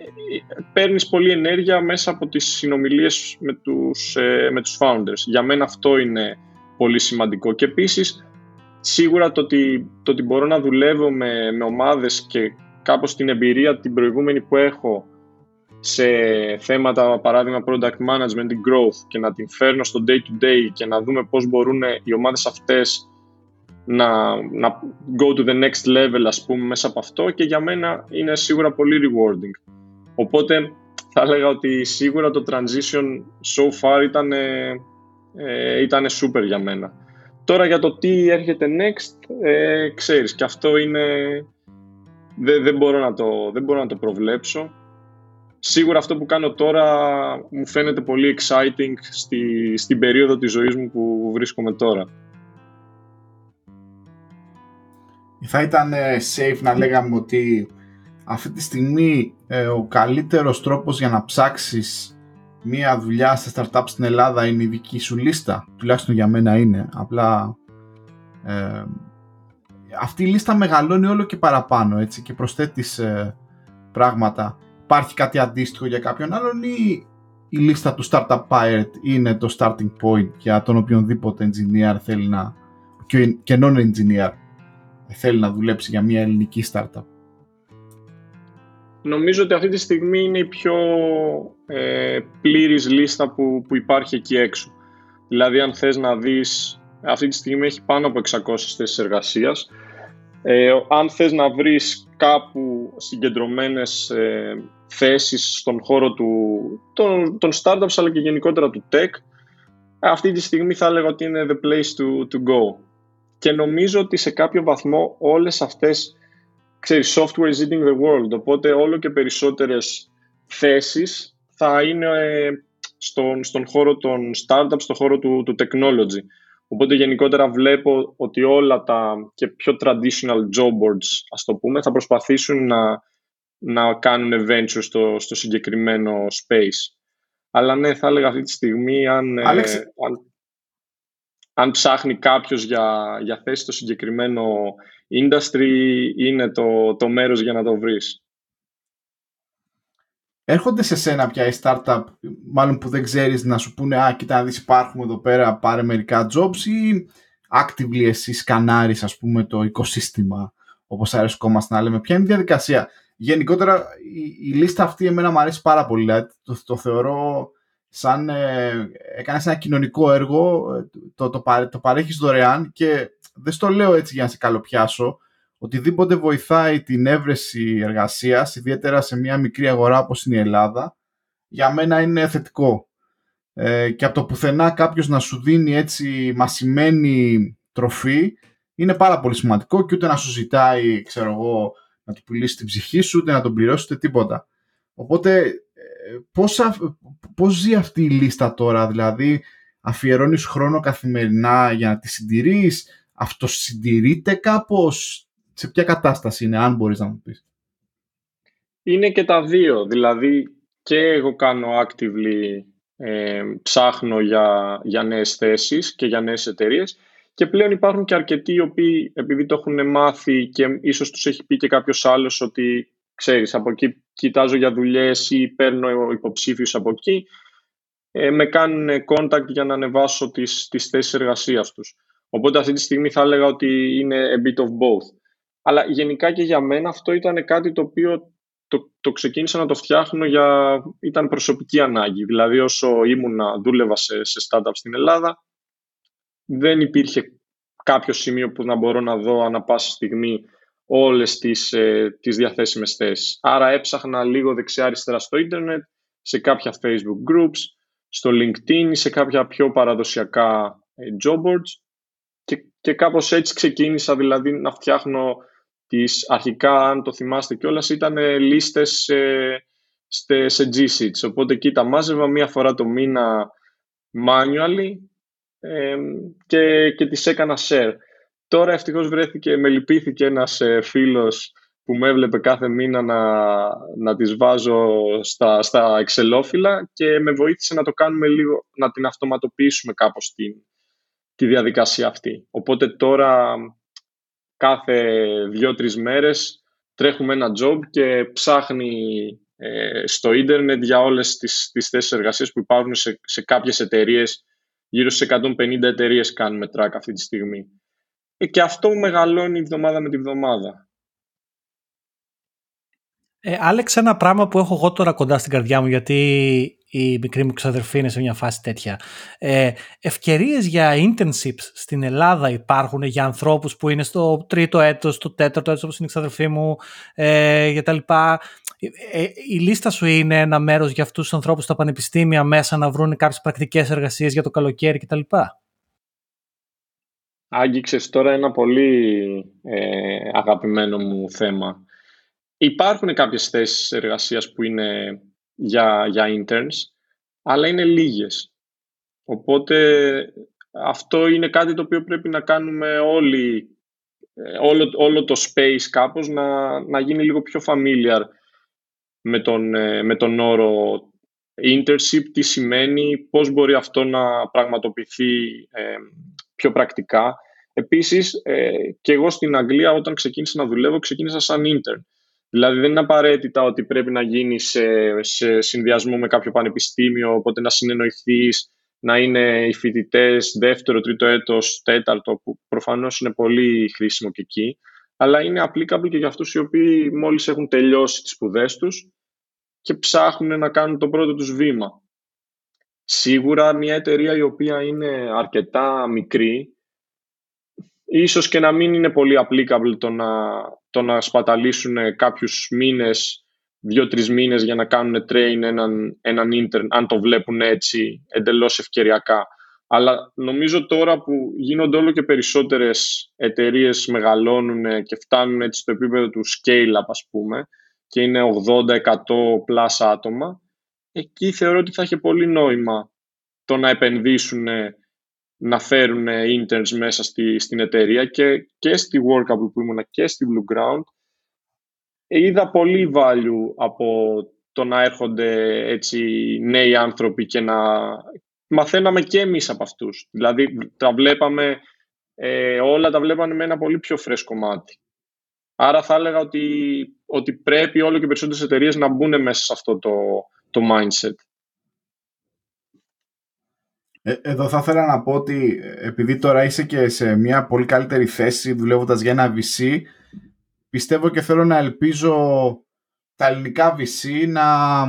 παίρνεις πολύ ενέργεια μέσα από τις συνομιλίες με τους, ε, με τους founders. Για μένα αυτό είναι πολύ σημαντικό. Και επίσης, σίγουρα το ότι, το ότι μπορώ να δουλεύω με, με ομάδες και κάπως την εμπειρία την προηγούμενη που έχω σε θέματα, παράδειγμα product management and growth και να την φέρνω στο day to day και να δούμε πώς μπορούν οι ομάδες αυτές να, να go to the next level ας πούμε μέσα από αυτό και για μένα είναι σίγουρα πολύ rewarding. Οπότε θα έλεγα ότι σίγουρα το transition so far ήταν, ε, ήταν super για μένα. Τώρα για το τι έρχεται next, ε, ξέρεις, και αυτό είναι... Δεν, δεν, μπορώ να το, δεν μπορώ να το προβλέψω. Σίγουρα αυτό που κάνω τώρα μου φαίνεται πολύ exciting στη, στην περίοδο της ζωής μου που βρίσκομαι τώρα. Θα ήταν ε, safe να λέγαμε ότι αυτή τη στιγμή ε, ο καλύτερος τρόπος για να ψάξεις μία δουλειά σε startup στην Ελλάδα είναι η δική σου λίστα. Τουλάχιστον για μένα είναι. Απλά ε, αυτή η λίστα μεγαλώνει όλο και παραπάνω έτσι, και προσθέτεις ε, πράγματα. Υπάρχει κάτι αντίστοιχο για κάποιον άλλον ή η λίστα του Startup Pirate είναι το starting point για τον οποιονδήποτε engineer θέλει να και non-engineer θέλει να δουλέψει για μια ελληνική startup. Νομίζω ότι αυτή τη στιγμή είναι η πιο ε, πλήρης λίστα που, που υπάρχει εκεί έξω. Δηλαδή αν θες να δεις, αυτή τη στιγμή έχει πάνω από 600 θέσεις εργασίας. Ε, αν θες να βρεις κάπου συγκεντρωμένες ε, θέσεις στον χώρο του, των, των startups αλλά και γενικότερα του tech, αυτή τη στιγμή θα έλεγα ότι είναι the place to, to go και νομίζω ότι σε κάποιο βαθμό όλες αυτές, ξέρεις, software is eating the world, οπότε όλο και περισσότερες θέσεις θα είναι ε, στον, στον χώρο των startups, στον χώρο του, του technology. Οπότε γενικότερα βλέπω ότι όλα τα και πιο traditional job boards, ας το πούμε, θα προσπαθήσουν να, να κάνουν venture στο, στο συγκεκριμένο space. Αλλά ναι, θα έλεγα αυτή τη στιγμή αν, ε, αν αν ψάχνει κάποιος για, για θέση στο συγκεκριμένο industry, είναι το, το μέρος για να το βρεις. Έρχονται σε σένα πια οι startup, μάλλον που δεν ξέρεις να σου πούνε «Α, κοίτα να δεις υπάρχουμε εδώ πέρα, πάρε μερικά jobs» ή actively εσύ σκανάρεις ας πούμε το οικοσύστημα όπως αρέσκομαστε να λέμε. Ποια είναι η διαδικασία; Γενικότερα η, η λίστα αυτή εμένα μου αρέσει πάρα πολύ, δηλαδή, το, το θεωρώ σαν ε, έκανες ένα κοινωνικό έργο, ε, το, το, το παρέχεις δωρεάν και δεν στο λέω έτσι για να σε καλοπιάσω, οτιδήποτε βοηθάει την έβρεση εργασίας, ιδιαίτερα σε μια μικρή αγορά όπως είναι η Ελλάδα, για μένα είναι θετικό. Ε, και από το πουθενά κάποιος να σου δίνει έτσι μασημένη τροφή, είναι πάρα πολύ σημαντικό και ούτε να σου ζητάει, ξέρω εγώ, να του πουλήσει την ψυχή σου, ούτε να τον πληρώσει, ούτε τίποτα. Οπότε, ε, πώς, πώς ζει αυτή η λίστα τώρα, δηλαδή αφιερώνεις χρόνο καθημερινά για να τη συντηρείς, αυτοσυντηρείται κάπως, σε ποια κατάσταση είναι, αν μπορείς να μου πεις; Είναι και τα δύο, δηλαδή και εγώ κάνω actively, ε, ψάχνω για, για νέες θέσεις και για νέες εταιρείες και πλέον υπάρχουν και αρκετοί οι οποίοι επειδή το έχουν μάθει και ίσως τους έχει πει και κάποιος άλλος ότι ξέρεις από εκεί κοιτάζω για δουλειές ή παίρνω υποψήφιους από εκεί ε, με κάνουν contact για να ανεβάσω τις, τις θέσεις εργασίας τους. Οπότε αυτή τη στιγμή θα έλεγα ότι είναι a bit of both. Αλλά γενικά και για μένα αυτό ήταν κάτι το οποίο το, το ξεκίνησα να το φτιάχνω για... ήταν προσωπική ανάγκη. Δηλαδή όσο ήμουνα, δούλευα σε, σε startup στην Ελλάδα, δεν υπήρχε κάποιο σημείο που να μπορώ να δω ανα πάσα στιγμή όλες τις, ε, τις διαθέσιμες θέσεις. Άρα έψαχνα λίγο δεξιά-αριστερά στο ίντερνετ, σε κάποια Facebook groups, στο LinkedIn ή σε κάποια πιο παραδοσιακά ε, job boards και, και κάπως έτσι ξεκίνησα δηλαδή να φτιάχνω τις αρχικά, αν το θυμάστε κιόλας, ήταν λίστες σε, σε G-Sheets. Οπότε εκεί τα μάζευα μία φορά το μήνα manually και, και τις έκανα share. Τώρα ευτυχώς βρέθηκε, με λυπήθηκε ένας ε, φίλος που με έβλεπε κάθε μήνα να, να τις βάζω στα, στα εξελόφυλλα και με βοήθησε να το κάνουμε λίγο, να την αυτοματοποιήσουμε κάπως την, τη διαδικασία αυτή. Οπότε τώρα κάθε δύο-τρεις μέρες τρέχουμε ένα job και ψάχνει ε, στο ίντερνετ για όλες τις, τις θέσεις εργασίας που υπάρχουν σε, σε κάποιες εταιρείες Γύρω σε 150 εταιρείες κάνουμε track αυτή τη στιγμή. Ε, και αυτό μεγαλώνει εβδομάδα με τη βδομάδα. Ε, Άλεξ, ένα πράγμα που έχω εγώ τώρα κοντά στην καρδιά μου, γιατί η μικρή μου ξαδερφή είναι σε μια φάση τέτοια. Ε, ευκαιρίες για internships στην Ελλάδα υπάρχουν για ανθρώπους που είναι στο τρίτο έτος, στο τέταρτο έτος όπως είναι η ξαδερφή μου ε, για τα λοιπά. Ε, ε, η λίστα σου είναι ένα μέρος για αυτούς τους ανθρώπους στα πανεπιστήμια μέσα να βρουν κάποιες πρακτικές εργασίες για το καλοκαίρι κτλ. Άγγιξες τώρα ένα πολύ ε, αγαπημένο μου θέμα. Υπάρχουν κάποιες θέσεις εργασίας που είναι για, για interns, αλλά είναι λίγες. Οπότε αυτό είναι κάτι το οποίο πρέπει να κάνουμε όλοι, όλο, όλο το space κάπως να, να γίνει λίγο πιο familiar με τον, ε, με τον όρο internship, τι σημαίνει, πώς μπορεί αυτό να πραγματοποιηθεί ε, πιο πρακτικά. Επίσης, ε, και εγώ στην Αγγλία όταν ξεκίνησα να δουλεύω, ξεκίνησα σαν intern. Δηλαδή δεν είναι απαραίτητα ότι πρέπει να γίνει σε, σε συνδυασμό με κάποιο πανεπιστήμιο, οπότε να συνεννοηθείς, να είναι οι φοιτητές δεύτερο, τρίτο έτος, τέταρτο, που προφανώς είναι πολύ χρήσιμο και εκεί αλλά είναι applicable και για αυτούς οι οποίοι μόλις έχουν τελειώσει τις σπουδές τους και ψάχνουν να κάνουν το πρώτο τους βήμα. Σίγουρα μια εταιρεία η οποία είναι αρκετά μικρή, ίσως και να μην είναι πολύ applicable το να, το να σπαταλήσουν κάποιους μήνες, δύο-τρεις μήνες για να κάνουν train έναν, έναν intern, αν το βλέπουν έτσι εντελώς ευκαιριακά. Αλλά νομίζω τώρα που γίνονται όλο και περισσότερες εταιρείες μεγαλώνουν και φτάνουν έτσι στο επίπεδο του scale-up ας πούμε και είναι 80-100 plus άτομα, εκεί θεωρώ ότι θα έχει πολύ νόημα το να επενδύσουν να φέρουν interns μέσα στη, στην εταιρεία και, και στη Workup που ήμουν και στη Blue Ground είδα πολύ value από το να έρχονται έτσι νέοι άνθρωποι και να, μαθαίναμε και εμείς από αυτούς. Δηλαδή τα βλέπαμε, ε, όλα τα βλέπανε με ένα πολύ πιο φρέσκο μάτι. Άρα θα έλεγα ότι, ότι πρέπει όλο και περισσότερες εταιρείες να μπουν μέσα σε αυτό το, το mindset. Ε, εδώ θα ήθελα να πω ότι επειδή τώρα είσαι και σε μια πολύ καλύτερη θέση δουλεύοντας για ένα VC, πιστεύω και θέλω να ελπίζω τα ελληνικά VC να,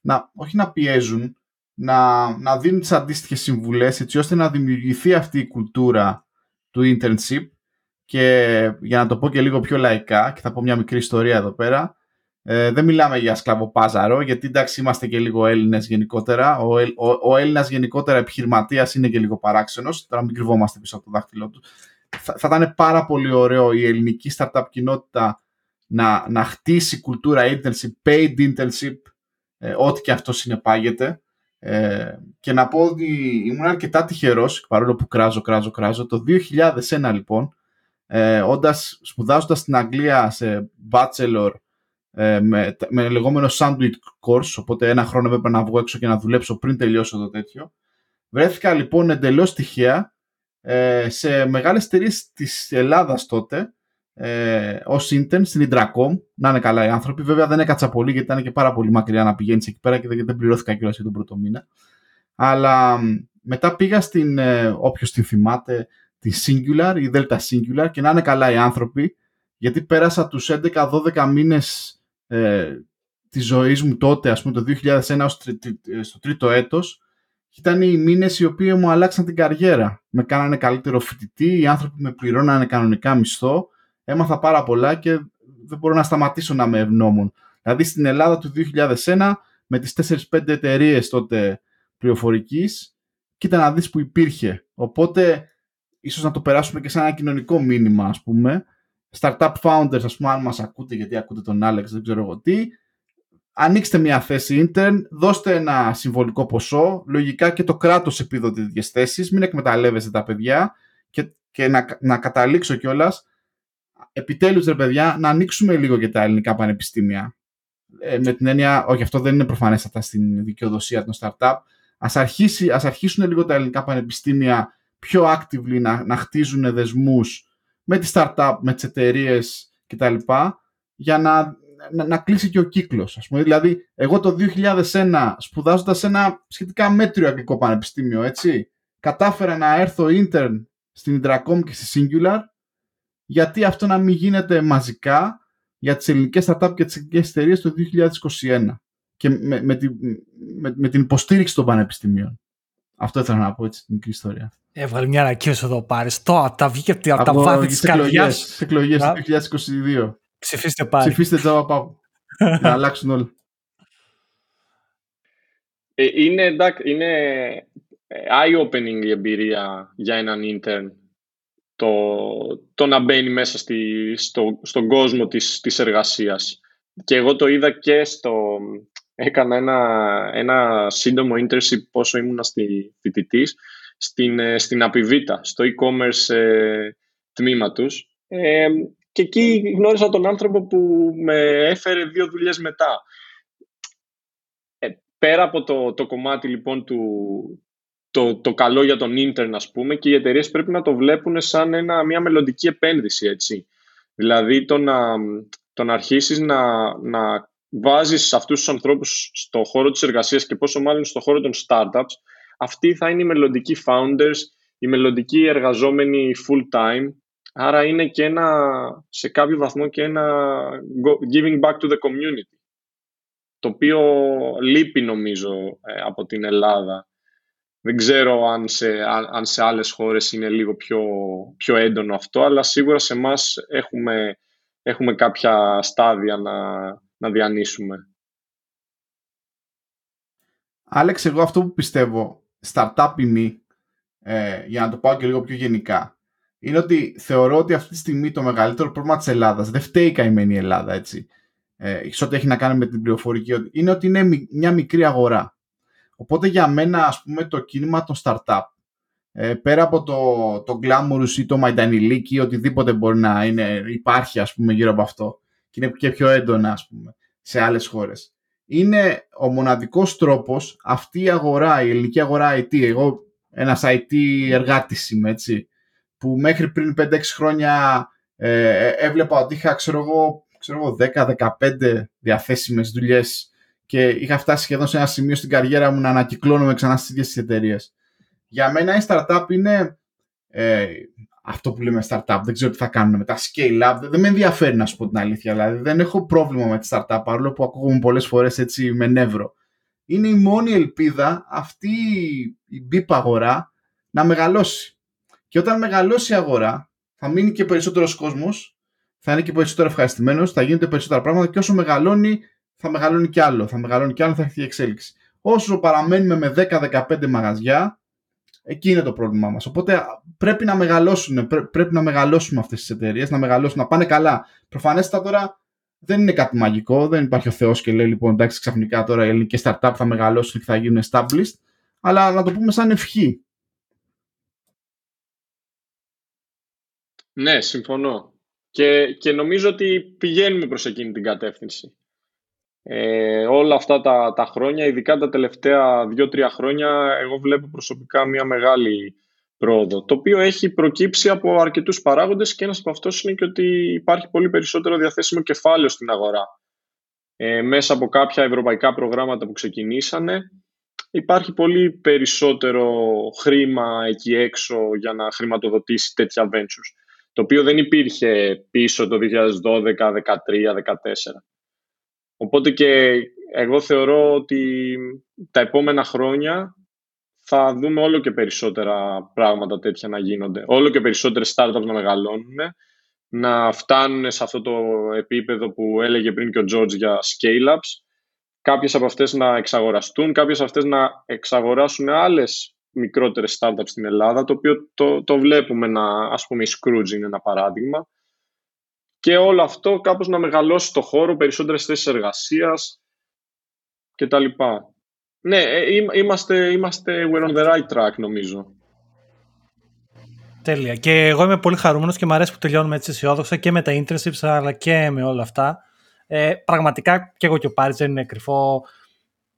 να όχι να πιέζουν, να, να δίνουν τις αντίστοιχες συμβουλές έτσι ώστε να δημιουργηθεί αυτή η κουλτούρα του internship και για να το πω και λίγο πιο λαϊκά και θα πω μια μικρή ιστορία εδώ πέρα ε, δεν μιλάμε για σκλαβοπάζαρο γιατί εντάξει είμαστε και λίγο Έλληνες γενικότερα ο, ο, ο Έλληνας γενικότερα επιχειρηματίας είναι και λίγο παράξενος τώρα μην κρυβόμαστε πίσω από το δάχτυλό τους θα, θα ήταν πάρα πολύ ωραίο η ελληνική startup κοινότητα να, να χτίσει κουλτούρα internship, paid internship, ε, ό,τι και αυτό συνεπάγεται. Ε, και να πω ότι ήμουν αρκετά τυχερός, παρόλο που κράζω, κράζω, κράζω. Το 2001 λοιπόν, ε, όντας, σπουδάζοντας στην Αγγλία σε bachelor ε, με, με λεγόμενο sandwich course, οπότε ένα χρόνο έπρεπε να βγω έξω και να δουλέψω πριν τελειώσω το τέτοιο. Βρέθηκα λοιπόν εντελώς τυχαία ε, σε μεγάλες εταιρείες της Ελλάδας τότε ε, ως intern στην Intracom. Να είναι καλά οι άνθρωποι. Βέβαια δεν έκατσα πολύ γιατί ήταν και πάρα πολύ μακριά να πηγαίνεις εκεί πέρα και δεν πληρώθηκα κιόλας για τον πρώτο μήνα. Αλλά μετά πήγα στην, ε, όποιος την θυμάται, τη Singular ή Delta Singular και να είναι καλά οι άνθρωποι γιατί πέρασα τους 11-12 μήνες ε, της ζωής μου τότε, ας πούμε το 2001 ως ε, στο τρίτο έτος ήταν οι μήνες οι οποίοι μου αλλάξαν την καριέρα. Με κάνανε καλύτερο φοιτητή, οι άνθρωποι με πληρώνανε κανονικά μισθό έμαθα πάρα πολλά και δεν μπορώ να σταματήσω να με ευγνώμων. Δηλαδή στην Ελλάδα του 2001 με τις 4-5 εταιρείες τότε πληροφορικής κοίτα να δεις που υπήρχε. Οπότε ίσως να το περάσουμε και σαν ένα κοινωνικό μήνυμα ας πούμε. Startup founders ας πούμε αν μας ακούτε γιατί ακούτε τον Alex δεν ξέρω εγώ τι. Ανοίξτε μια θέση intern, δώστε ένα συμβολικό ποσό, λογικά και το κράτος επίδοτε τέτοιες θέσεις, μην εκμεταλλεύεστε τα παιδιά και, και να, να καταλήξω κιόλας επιτέλους ρε παιδιά να ανοίξουμε λίγο και τα ελληνικά πανεπιστήμια. Ε, με την έννοια, όχι αυτό δεν είναι προφανέστατα στην δικαιοδοσία των startup, ας, αρχίσει, ας αρχίσουν λίγο τα ελληνικά πανεπιστήμια πιο actively να, να χτίζουν δεσμούς με τις startup, με τις εταιρείες κτλ. για να, να, να, κλείσει και ο κύκλος. Ας πούμε. Δηλαδή, εγώ το 2001 σπουδάζοντας σε ένα σχετικά μέτριο αγγλικό πανεπιστήμιο, έτσι, κατάφερα να έρθω intern στην Intracom και στη Singular γιατί αυτό να μην γίνεται μαζικά για τις ελληνικές startup και τις ελληνικές εταιρείες το 2021 και με, με, την, με, με, την υποστήριξη των πανεπιστημίων. Αυτό ήθελα να πω έτσι την μικρή ιστορία. Έβγαλε μια ανακοίνωση εδώ πάρει. Τώρα τα βγήκε από τα βάθη της καρδιάς. Στι εκλογές του 2022. Ψηφίστε πάλι. Ψηφίστε Τζάβα Πάπου. να αλλάξουν όλα. Ε, είναι, εντάξει, είναι ε, eye-opening η εμπειρία για έναν intern το, το να μπαίνει μέσα στη, στο, στον κόσμο της, της εργασίας. Και εγώ το είδα και στο... Έκανα ένα, ένα σύντομο internship πόσο ήμουνα στη φοιτητής στην, ε, στην Απιβίτα, στο e-commerce ε, τμήμα τους. Ε, και εκεί γνώρισα τον άνθρωπο που με έφερε δύο δουλειές μετά. Ε, πέρα από το, το κομμάτι λοιπόν του, το, το καλό για τον ίντερν, ας πούμε, και οι εταιρείες πρέπει να το βλέπουν σαν ένα, μια μελλοντική επένδυση, έτσι. Δηλαδή, το να, το να αρχίσεις να, να βάζεις αυτούς τους ανθρώπους στο χώρο της εργασίας και πόσο μάλλον στο χώρο των startups, αυτοί θα είναι οι μελλοντικοί founders, οι μελλοντικοί εργαζόμενοι full time, άρα είναι και ένα, σε κάποιο βαθμό και ένα giving back to the community, το οποίο λείπει νομίζω ε, από την Ελλάδα. Δεν ξέρω αν σε, αν σε άλλες χώρες είναι λίγο πιο, πιο έντονο αυτό, αλλά σίγουρα σε εμάς έχουμε, έχουμε κάποια στάδια να, να διανύσουμε. Άλεξ, εγώ αυτό που πιστεύω, startup ή μη, ε, για να το πάω και λίγο πιο γενικά, είναι ότι θεωρώ ότι αυτή τη στιγμή το μεγαλύτερο πρόβλημα της Ελλάδας, δεν φταίει καημένη η Ελλάδα, έτσι, ε, σε ό,τι έχει να κάνει με την πληροφορική, είναι ότι είναι μια μικρή αγορά. Οπότε για μένα, ας πούμε, το κίνημα των startup, ε, πέρα από το, το glamorous ή το μαϊντανιλίκι ή οτιδήποτε μπορεί να είναι, υπάρχει, ας πούμε, γύρω από αυτό, και είναι και πιο έντονα, ας πούμε, σε άλλες χώρες, είναι ο μοναδικός τρόπος αυτή η αγορά, η ελληνική αγορά IT, εγώ ένας IT εργάτης είμαι, έτσι, που μέχρι πριν 5-6 χρόνια ε, έβλεπα ότι είχα, ξέρω εγώ, ξέρω εγώ 10-15 διαθέσιμες δουλειές και είχα φτάσει σχεδόν σε ένα σημείο στην καριέρα μου να ανακυκλώνομαι ξανά στις ίδιες τις εταιρείες. Για μένα η startup είναι ε, αυτό που λέμε startup, δεν ξέρω τι θα κάνουν μετά, scale up, δεν με ενδιαφέρει να σου πω την αλήθεια, δηλαδή δεν έχω πρόβλημα με τη startup, παρόλο που ακούγομαι πολλές φορές έτσι με νεύρο. είναι η μόνη ελπίδα αυτή η μπίπ αγορά να μεγαλώσει. Και όταν μεγαλώσει η αγορά, θα μείνει και περισσότερος κόσμος, θα είναι και περισσότερο ευχαριστημένος, θα γίνονται περισσότερα πράγματα και όσο μεγαλώνει, θα μεγαλώνει κι άλλο. Θα μεγαλώνει κι άλλο, θα έχει εξέλιξη. Όσο παραμένουμε με 10-15 μαγαζιά, εκεί είναι το πρόβλημά μας. Οπότε πρέπει να μεγαλώσουν, πρέπει να μεγαλώσουμε αυτές τις εταιρείες, να μεγαλώσουν, να πάνε καλά. Προφανέστατα τώρα δεν είναι κάτι μαγικό, δεν υπάρχει ο Θεός και λέει λοιπόν εντάξει ξαφνικά τώρα οι ελληνικές startup θα μεγαλώσουν και θα γίνουν established, αλλά να το πούμε σαν ευχή. Ναι, συμφωνώ. Και, και νομίζω ότι πηγαίνουμε προς εκείνη την κατεύθυνση. Ε, όλα αυτά τα, τα χρόνια, ειδικά τα τελευταία δύο-τρία χρόνια, εγώ βλέπω προσωπικά μια μεγάλη πρόοδο, το οποίο έχει προκύψει από αρκετούς παράγοντες και ένας από αυτούς είναι και ότι υπάρχει πολύ περισσότερο διαθέσιμο κεφάλαιο στην αγορά. Ε, μέσα από κάποια ευρωπαϊκά προγράμματα που ξεκινήσανε, υπάρχει πολύ περισσότερο χρήμα εκεί έξω για να χρηματοδοτήσει τέτοια ventures, το οποίο δεν υπήρχε πίσω το 2012, 2013, 2014. Οπότε και εγώ θεωρώ ότι τα επόμενα χρόνια θα δούμε όλο και περισσότερα πράγματα τέτοια να γίνονται. Όλο και περισσότερες startups να μεγαλώνουν, να φτάνουν σε αυτό το επίπεδο που έλεγε πριν και ο George για scale-ups. Κάποιες από αυτές να εξαγοραστούν, κάποιες από αυτές να εξαγοράσουν άλλες μικρότερες startups στην Ελλάδα, το οποίο το, το βλέπουμε να, ας πούμε η Scrooge είναι ένα παράδειγμα. Και όλο αυτό κάπως να μεγαλώσει το χώρο, περισσότερες θέσεις εργασίας κτλ. Ναι, ε, είμαστε, είμαστε we're on the right track νομίζω. Τέλεια. Και εγώ είμαι πολύ χαρούμενος και μου αρέσει που τελειώνουμε έτσι αισιόδοξα και με τα internships αλλά και με όλα αυτά. Ε, πραγματικά και εγώ και ο Πάρης δεν είναι κρυφό.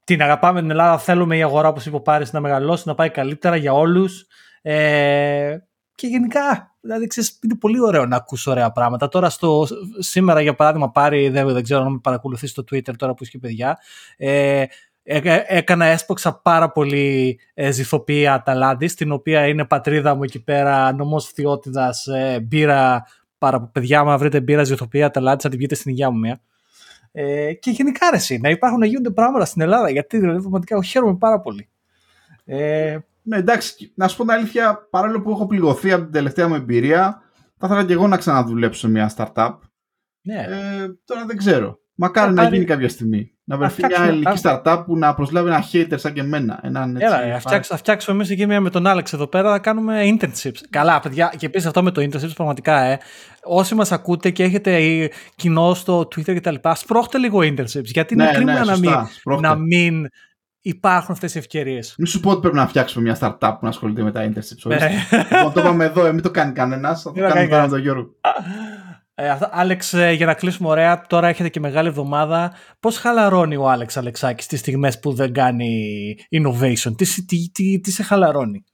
Την αγαπάμε την Ελλάδα, θέλουμε η αγορά όπως είπε ο Πάρης να μεγαλώσει, να πάει καλύτερα για όλους. Ε, και γενικά, δηλαδή ξέρεις, είναι πολύ ωραίο να ακούς ωραία πράγματα. Τώρα στο, σήμερα για παράδειγμα Πάρη, δεν, δεν ξέρω να με παρακολουθείς στο Twitter τώρα που είσαι παιδιά, ε, έκανα, έσποξα πάρα πολύ ε, ζυθοποιία Αταλάντης, την οποία είναι πατρίδα μου εκεί πέρα, νομός Θειότητας, ε, μπύρα, πάρα, παιδιά μου, βρείτε μπύρα ζυθοποιία Αταλάντης, θα την πιείτε στην υγεία μου μια. Ε, και γενικά αρέσει να υπάρχουν να γίνονται πράγματα στην Ελλάδα, γιατί δηλαδή πραγματικά χαίρομαι πάρα πολύ. Ε, ναι, εντάξει, να σου πω την αλήθεια, παρόλο που έχω πληγωθεί από την τελευταία μου εμπειρία, θα ήθελα και εγώ να ξαναδουλέψω σε μια startup. Ναι. Ε, τώρα δεν ξέρω. Μακάρι να γίνει κάποια στιγμή. Να βρεθεί μια ελληνική startup που να προσλάβει ένα hater σαν και εμένα. Έναν, έτσι, Έλα, θα φτιάξουμε εμείς εκεί μια με τον Άλεξ εδώ πέρα να κάνουμε internships. Καλά, παιδιά, και επίσης αυτό με το internships πραγματικά, ε. Όσοι μας ακούτε και έχετε κοινό στο Twitter κτλ., σπρώχτε λίγο internships. Γιατί είναι ναι, κρίμα ναι, να, μην, να μην υπάρχουν αυτές οι ευκαιρίες. Μην σου πω ότι πρέπει να φτιάξουμε μια startup που να ασχολείται με τα internships. Ναι. λοιπόν, το είπαμε εδώ, μην το κάνει κανένας. Θα το κάνουμε τώρα με τον Γιώργο. Ε, Άλεξ, ε, για να κλείσουμε ωραία, τώρα έχετε και μεγάλη εβδομάδα. Πώς χαλαρώνει ο Άλεξ Αλεξάκης τις στιγμές που δεν κάνει innovation, τι, τι, τι, τι σε χαλαρώνει;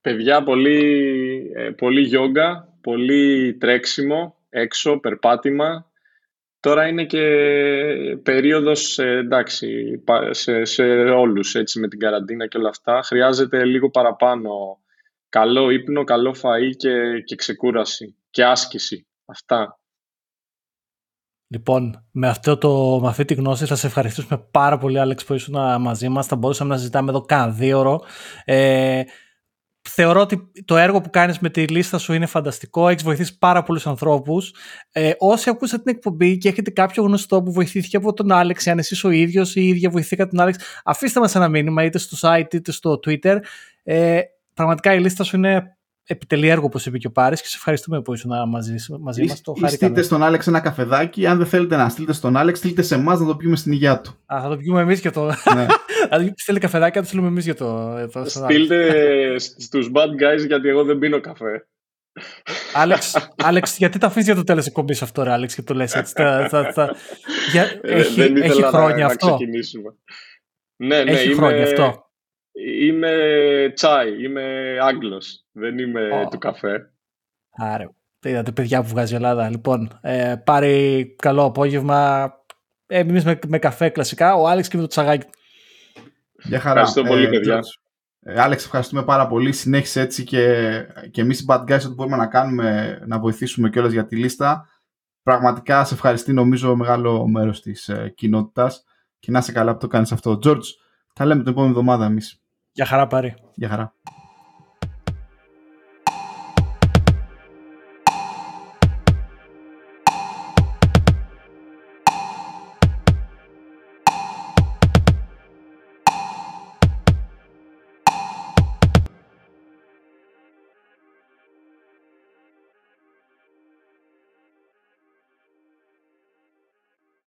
Παιδιά, πολύ, ε, πολύ γιόγκα, πολύ τρέξιμο, έξω, περπάτημα. Τώρα είναι και περίοδος, εντάξει, σε, σε όλους, έτσι, με την καραντίνα και όλα αυτά. Χρειάζεται λίγο παραπάνω καλό ύπνο, καλό φαΐ και, και ξεκούραση και άσκηση. Αυτά. Λοιπόν, με, αυτό το, με αυτή τη γνώση θα σε ευχαριστήσουμε πάρα πολύ Άλεξ που ήσουν μαζί μας. Θα μπορούσαμε να συζητάμε εδώ κάνα δύο ώρο. Ε, θεωρώ ότι το έργο που κάνεις με τη λίστα σου είναι φανταστικό. Έχεις βοηθήσει πάρα πολλούς ανθρώπους. Ε, όσοι ακούσατε την εκπομπή και έχετε κάποιο γνωστό που βοηθήθηκε από τον Άλεξ, αν εσείς ο ίδιος ή η ίδια βοηθήκατε τον Άλεξ, αφήστε μας ένα μήνυμα είτε στο site είτε στο Twitter. Ε, πραγματικά η λίστα σου είναι επιτελεί έργο, όπως είπε και ο Πάρης, και σε ευχαριστούμε που ήσουν μαζί, μαζί μας. Το Στείλτε στον Άλεξ ένα καφεδάκι. Αν δεν θέλετε να στείλετε στον Άλεξ, στείλτε σε εμάς να το πιούμε στην υγεία του. Α, θα το πιούμε εμείς και το. Ναι. Αν στείλει καφεδάκι, θα το στείλουμε εμείς για το. το στείλτε στους bad guys, γιατί εγώ δεν πίνω καφέ. Άλεξ, Άλεξ, γιατί τα αφήσει για το τέλος εκπομπής αυτό, ρε, Άλεξ, και το λες έτσι; Θα, θα, θα... Για... Ε, έχει, έχει χρόνια να, αυτό; ξεκινήσουμε. Ναι, ναι, έχει είμαι... χρόνια αυτό; Είμαι τσάι, είμαι Άγγλος, δεν είμαι oh. του καφέ. Άρα, είδατε παιδιά που βγάζει η Ελλάδα. Λοιπόν, ε, πάρει καλό απόγευμα. Ε, εμείς με, με καφέ κλασικά, ο Άλεξ και με το τσαγάκι. Για χαρά. Ευχαριστώ πολύ, ε, παιδιά. Ε, Άλεξ, ευχαριστούμε πάρα πολύ. Συνέχισε έτσι και, και εμείς οι Bad Guys ό,τι μπορούμε να κάνουμε, να βοηθήσουμε κιόλας για τη λίστα. πραγματικά σε ευχαριστεί νομίζω μεγάλο μέρος της ε, κοινότητας και να είσαι καλά που το κάνεις αυτό. George, τα λέμε την επόμενη εβδομάδα εμείς. Για χαρά πάρει. Γεια χαρά.